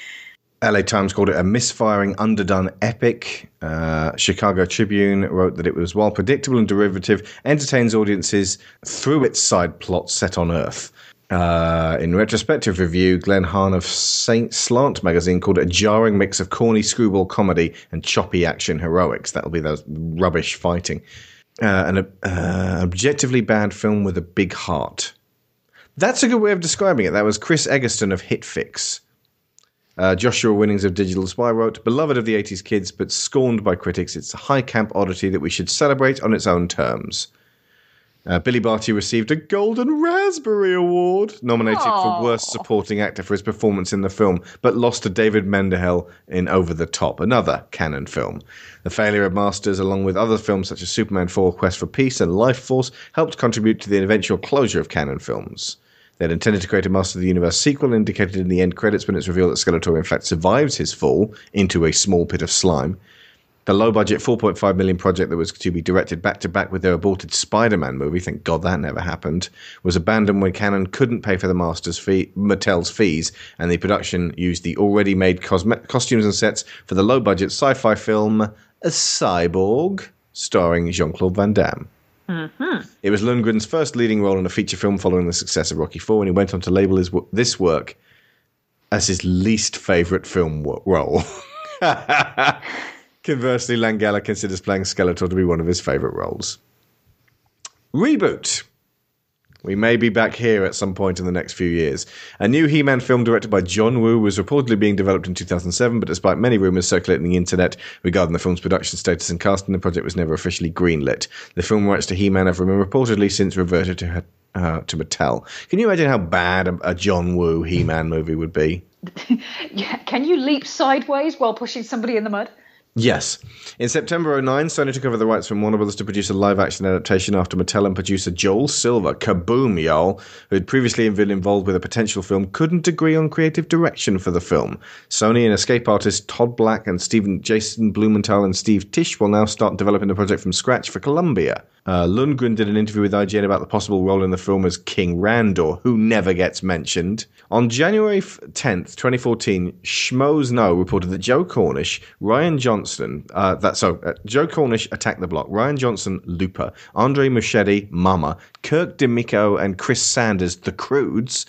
LA Times called it a misfiring, underdone epic. Uh, Chicago Tribune wrote that it was, while predictable and derivative, entertains audiences through its side plot set on Earth. Uh, in retrospective review, Glenn Hahn of Saint Slant magazine called it a jarring mix of corny screwball comedy and choppy action heroics. That'll be those rubbish fighting. Uh, an uh, objectively bad film with a big heart. That's a good way of describing it. That was Chris Eggertsen of Hitfix. Uh, Joshua Winnings of Digital Spy wrote, Beloved of the 80s kids, but scorned by critics, it's a high camp oddity that we should celebrate on its own terms. Uh, Billy Barty received a Golden Raspberry Award, nominated Aw. for Worst Supporting Actor for his performance in the film, but lost to David Mendenhall in Over the Top, another Cannon film. The failure of Masters, along with other films such as Superman 4, Quest for Peace, and Lifeforce, helped contribute to the eventual closure of Cannon films. They had intended to create a Master of the Universe sequel, indicated in the end credits when it's revealed that Skeletor in fact survives his fall into a small pit of slime. The low budget 4.5 million project that was to be directed back to back with their aborted Spider Man movie, thank God that never happened, was abandoned when Cannon couldn't pay for the Master's fee, Mattel's fees, and the production used the already made cosme- costumes and sets for the low budget sci fi film A Cyborg, starring Jean Claude Van Damme. Mm-hmm. It was Lundgren's first leading role in a feature film following the success of Rocky IV, and he went on to label his, this work as his least favourite film role. *laughs* Conversely, Langella considers playing Skeletor to be one of his favourite roles. Reboot. We may be back here at some point in the next few years. A new He Man film directed by John Woo was reportedly being developed in 2007, but despite many rumours circulating the internet regarding the film's production status and casting, the project was never officially greenlit. The film rights to He Man have reportedly since reverted to, uh, to Mattel. Can you imagine how bad a, a John Woo He Man movie would be? *laughs* Yeah, can you leap sideways while pushing somebody in the mud? Yes. In September 09, Sony took over the rights from Warner Brothers to produce a live action adaptation after Mattel and producer Joel Silver, kaboom, y'all, who had previously been involved with a potential film, couldn't agree on creative direction for the film. Sony and escape artists Todd Black and Stephen Jason Blumenthal and Steve Tisch will now start developing the project from scratch for Columbia. Uh, Lundgren did an interview with IGN about the possible role in the film as King Randor, who never gets mentioned. On January f- 10th, 2014, Schmoes Know reported that Joe Cornish, Ryan Johnston, uh, that so uh, Joe Cornish attacked the block, Ryan Johnson, Looper, Andre Muschietti, Mama, Kirk DeMicco, and Chris Sanders, the Croods.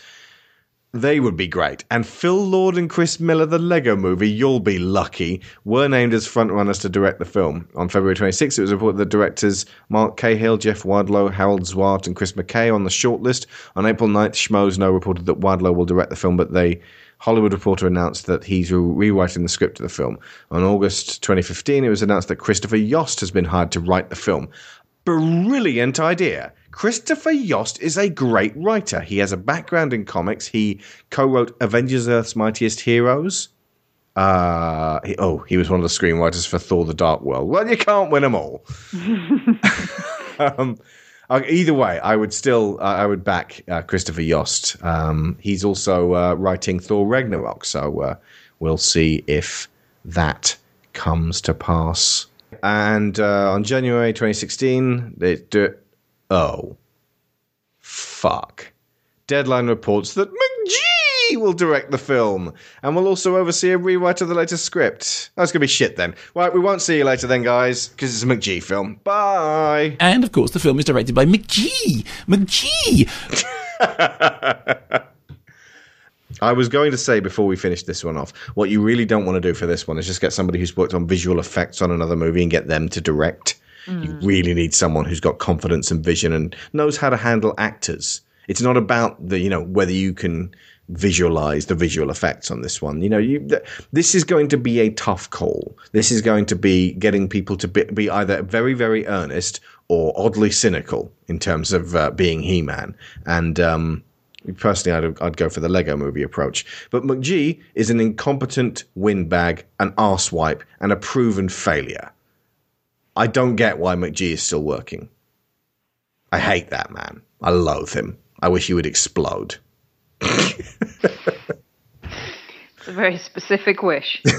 They would be great. And Phil Lord and Chris Miller, the Lego movie, You'll Be Lucky, were named as frontrunners to direct the film. On February 26th, it was reported that directors Mark Cahill, Jeff Wadlow, Harald Zwart, and Chris McKay on the shortlist. On April 9th, Schmoes reported that Wadlow will direct the film, but they Hollywood Reporter announced that he's re- rewriting the script of the film. On August 2015, it was announced that Christopher Yost has been hired to write the film. Brilliant idea. Christopher Yost is a great writer. He has a background in comics. He co-wrote Avengers: Earth's Mightiest Heroes. Uh, he, oh, he was one of the screenwriters for Thor: The Dark World. Well, you can't win them all. *laughs* um, uh, either way, I would still uh, I would back uh, Christopher Yost. Um, he's also uh, writing Thor: Ragnarok, so uh, we'll see if that comes to pass. And uh, on January 2016, they do. Oh, fuck! Deadline reports that McG will direct the film and will also oversee a rewrite of the latest script. That's gonna be shit then. Right, we won't see you later then, guys, because it's a McG film. Bye. And of course, the film is directed by McG. McG. *laughs* I was going to say before we finish this one off, what you really don't want to do for this one is just get somebody who's worked on visual effects on another movie and get them to direct. You really need someone who's got confidence and vision and knows how to handle actors. It's not about the, you know, whether you can visualize the visual effects on this one. You know, you th- this is going to be a tough call. This is going to be getting people to be, be either very, very earnest or oddly cynical in terms of uh, being He-Man. And um, personally, I'd, I'd go for the Lego Movie approach. But McG is an incompetent windbag, an arsewipe, and a proven failure. I don't get why McG is still working. I hate that man. I loathe him. I wish he would explode. It's a very specific wish. *laughs*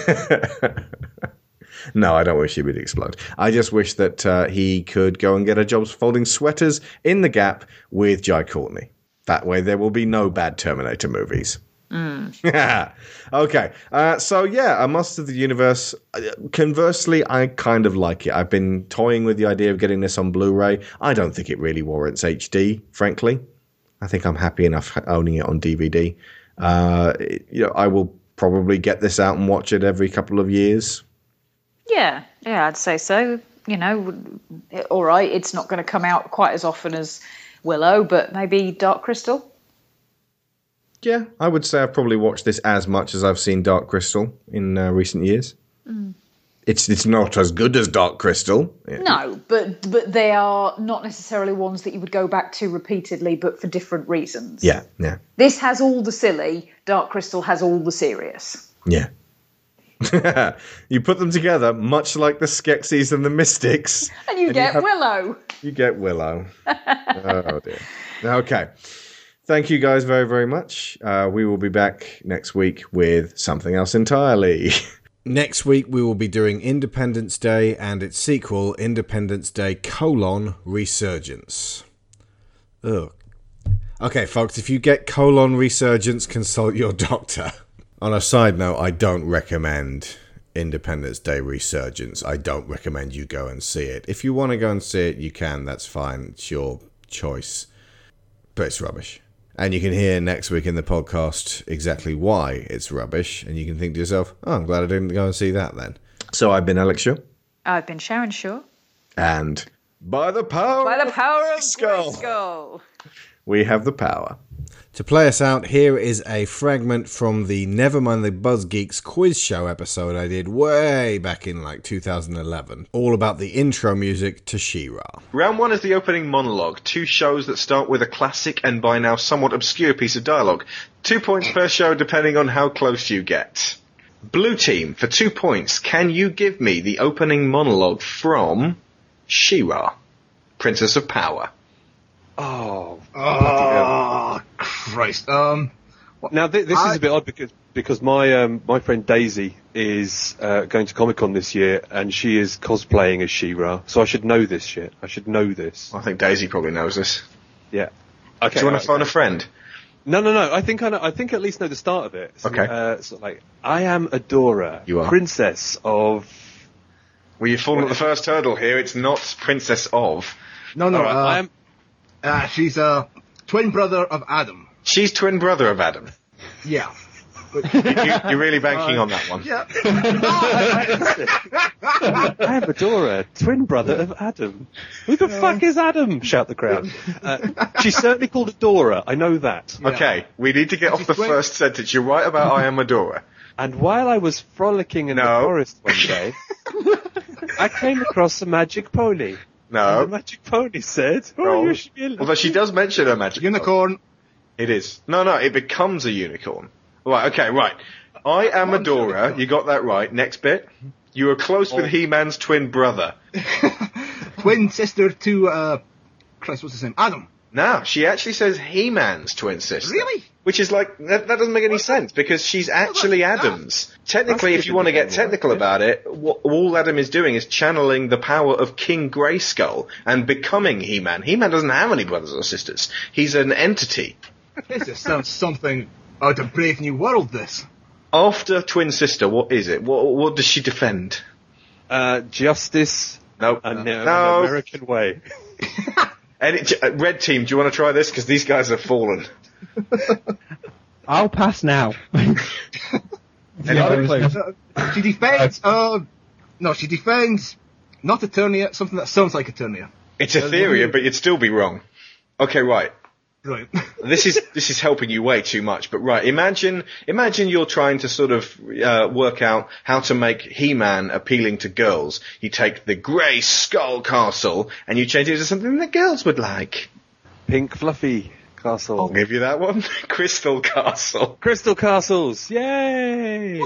No, I don't wish he would explode. I just wish that uh, he could go and get a job folding sweaters in the Gap with Jai Courtney. That way, there will be no bad Terminator movies. Mm. *laughs* okay, uh, so yeah, a Master of the Universe. uh, Conversely, I kind of like it. I've been toying with the idea of getting this on Blu-ray. I don't think it really warrants HD, frankly. I think I'm happy enough owning it on DVD. Uh, you know, I will probably get this out and watch it every couple of years. Yeah, yeah, I'd say so. You know, all right, it's not going to come out quite as often as Willow, but maybe Dark Crystal. Yeah, I would say I've probably watched this as much as I've seen Dark Crystal in uh, recent years. Mm. It's it's not as good as Dark Crystal. No, but but they are not necessarily ones that you would go back to repeatedly, but for different reasons. Yeah, yeah, This has all the silly. Dark Crystal has all the serious. yeah. *laughs* you put them together, much like the Skeksis and the Mystics, And you And you get have- Willow. you get Willow. *laughs* oh dear. Okay. Thank you guys very, very much. Uh, we will be back next week with something else entirely. *laughs* Next week we will be doing Independence Day and its sequel, Independence Day colon Resurgence. Ugh. Okay, folks, if you get colon resurgence, consult your *laughs* doctor. On a side note, I don't recommend Independence Day Resurgence. I don't recommend you go and see it. If you want to go and see it, you can. That's fine. It's your choice. But it's rubbish. And you can hear next week in the podcast exactly why it's rubbish. And you can think to yourself, oh, I'm glad I didn't go and see that then. so I've been Alex Shaw, I've been Sharon Shaw. and by the power By the power of Grayskull. Grayskull. we have the power. To play us out, here is a fragment from the Nevermind the Buzz Geeks quiz show episode I did way back in like 2011, all about the intro music to She-Ra. Round one is the opening monologue, two shows that start with a classic and by now somewhat obscure piece of dialogue. Two points per show depending on how close you get. Blue team, for two points, can you give me the opening monologue from She-Ra, Princess of Power? Oh, Oh, Christ. Um, now th- this I- is a bit odd because because my um, my friend Daisy is uh, going to Comic Con this year and she is cosplaying as She-Ra, so I should know this shit. I should know this. I think Daisy probably knows this. Yeah. Okay. Do you want to phone a friend? No, no, no. I think I know, I think I at least know the start of it. So, Okay. Uh, sort of like I am Adora, You are. princess of. Well, you've fallen at the first hurdle here. It's not Princess of. no, no, All right, uh, I am. uh, she's a twin brother of Adam. She's twin brother of Adam. Yeah. You, you're really banking on that one. Yeah. I am Adora, twin brother of Adam. Who the fuck is Adam? Shout the crowd. Uh, she's certainly called Adora. I know that. Okay, we need to get off the twin- first sentence. You're right about I am Adora. And while I was frolicking in the forest one day, I came across a magic pony. And the No. magic pony said, "Oh, No. you should be a Although she does mention her magic. Unicorn. It is. No, no, it becomes a unicorn. Right, okay, right. I am Adora. You got that right. Next bit. You were close with He-Man's twin brother. *laughs* Twin sister to, uh, Christ, what's his name? Adam. No, she actually says He-Man's twin sister. Really? Which is like, that, that doesn't make any sense because she's actually Adam's. Technically, if you want to get technical about it, what, all Adam is doing is channeling the power of King Grayskull and becoming He-Man. He-Man doesn't have any brothers or sisters. He's an entity. This just sounds something out of Brave New World, this. After twin sister, what is it? What, what does she defend? Uh, justice Nope. and uh, No. an American way. *laughs* Any, uh, red team, do you want to try this? Because these guys have fallen. *laughs* I'll pass now. *laughs* Any other clues? She defends, uh, no, she defends Not Eternia, something that sounds like Eternia. It's Etheria, but you'd still be wrong. Okay, right. Right. *laughs* this is this is helping you way too much. But right, imagine imagine you're trying to sort of uh, work out how to make He-Man appealing to girls. You take the grey skull castle and you change it to something that girls would like. Pink fluffy castle. I'll give you that one. *laughs* Crystal Castle. Crystal castles. Yay!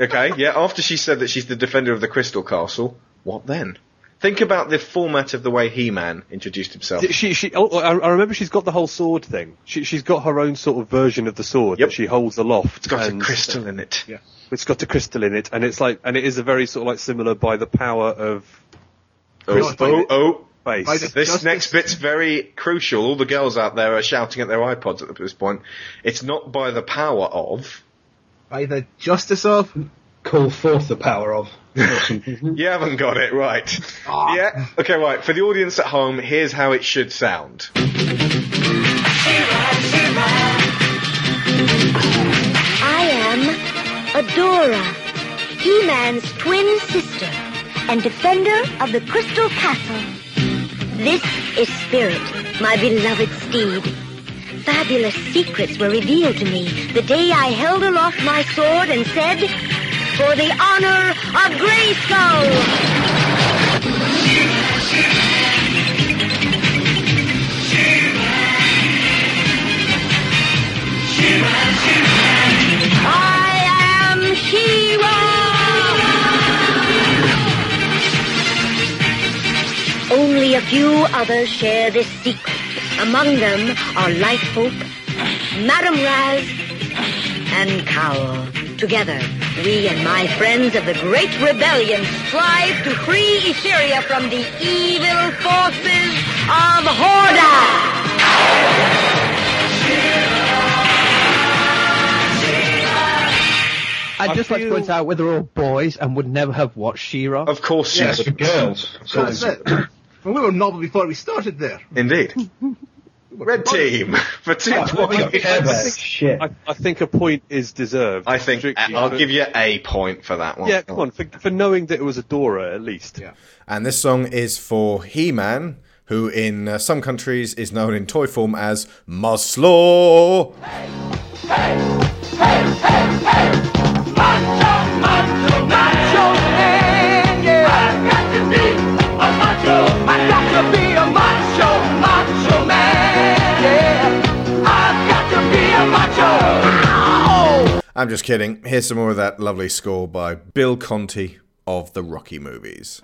Okay, yeah. After she said that she's the defender of the Crystal Castle, what then? Think about the format of the way He-Man introduced himself. She, she, oh, I, I remember she's got the whole sword thing. She, she's got her own sort of version of the sword that she holds aloft. It's got and- a crystal in it. Yeah. It's got a crystal in it, and it's like, and it is a very sort of like similar by the power of. Oh, oh, oh. Face. This Justice- next bit's very crucial. All the girls out there are shouting at their iPods at this point. It's not by the power of. By the justice of. Call forth the power of. *laughs* You haven't got it right. Ah. Yeah. Okay, right. For the audience at home, here's how it should sound. I am Adora, He-Man's twin sister and defender of the Crystal Castle. This is Spirit, my beloved steed. Fabulous secrets were revealed to me the day I held aloft my sword and said, For the honor of Grayskull! I am She-Ra! Only a few others share this secret. Among them are Lighthope, Madame Razz, and Kowl. Together, we and my friends of the Great Rebellion strive to free Etheria from the evil forces of Hordak! I'd just like to point out we're all boys and would never have watched She-Ra. Of course, yes. yes. girls. So That's it. Well, we were novel before we started there. Indeed. *laughs* Red team for two points. Shit. I, I think a point is deserved. I think I'll for- give you a point for that one. Yeah, come on, for, for knowing that it was Adora at least. Yeah. And this song is for He Man, who in uh, some countries is known in toy form as Musclaw. I'm just kidding. Here's some more of that lovely score by Bill Conti of the Rocky movies.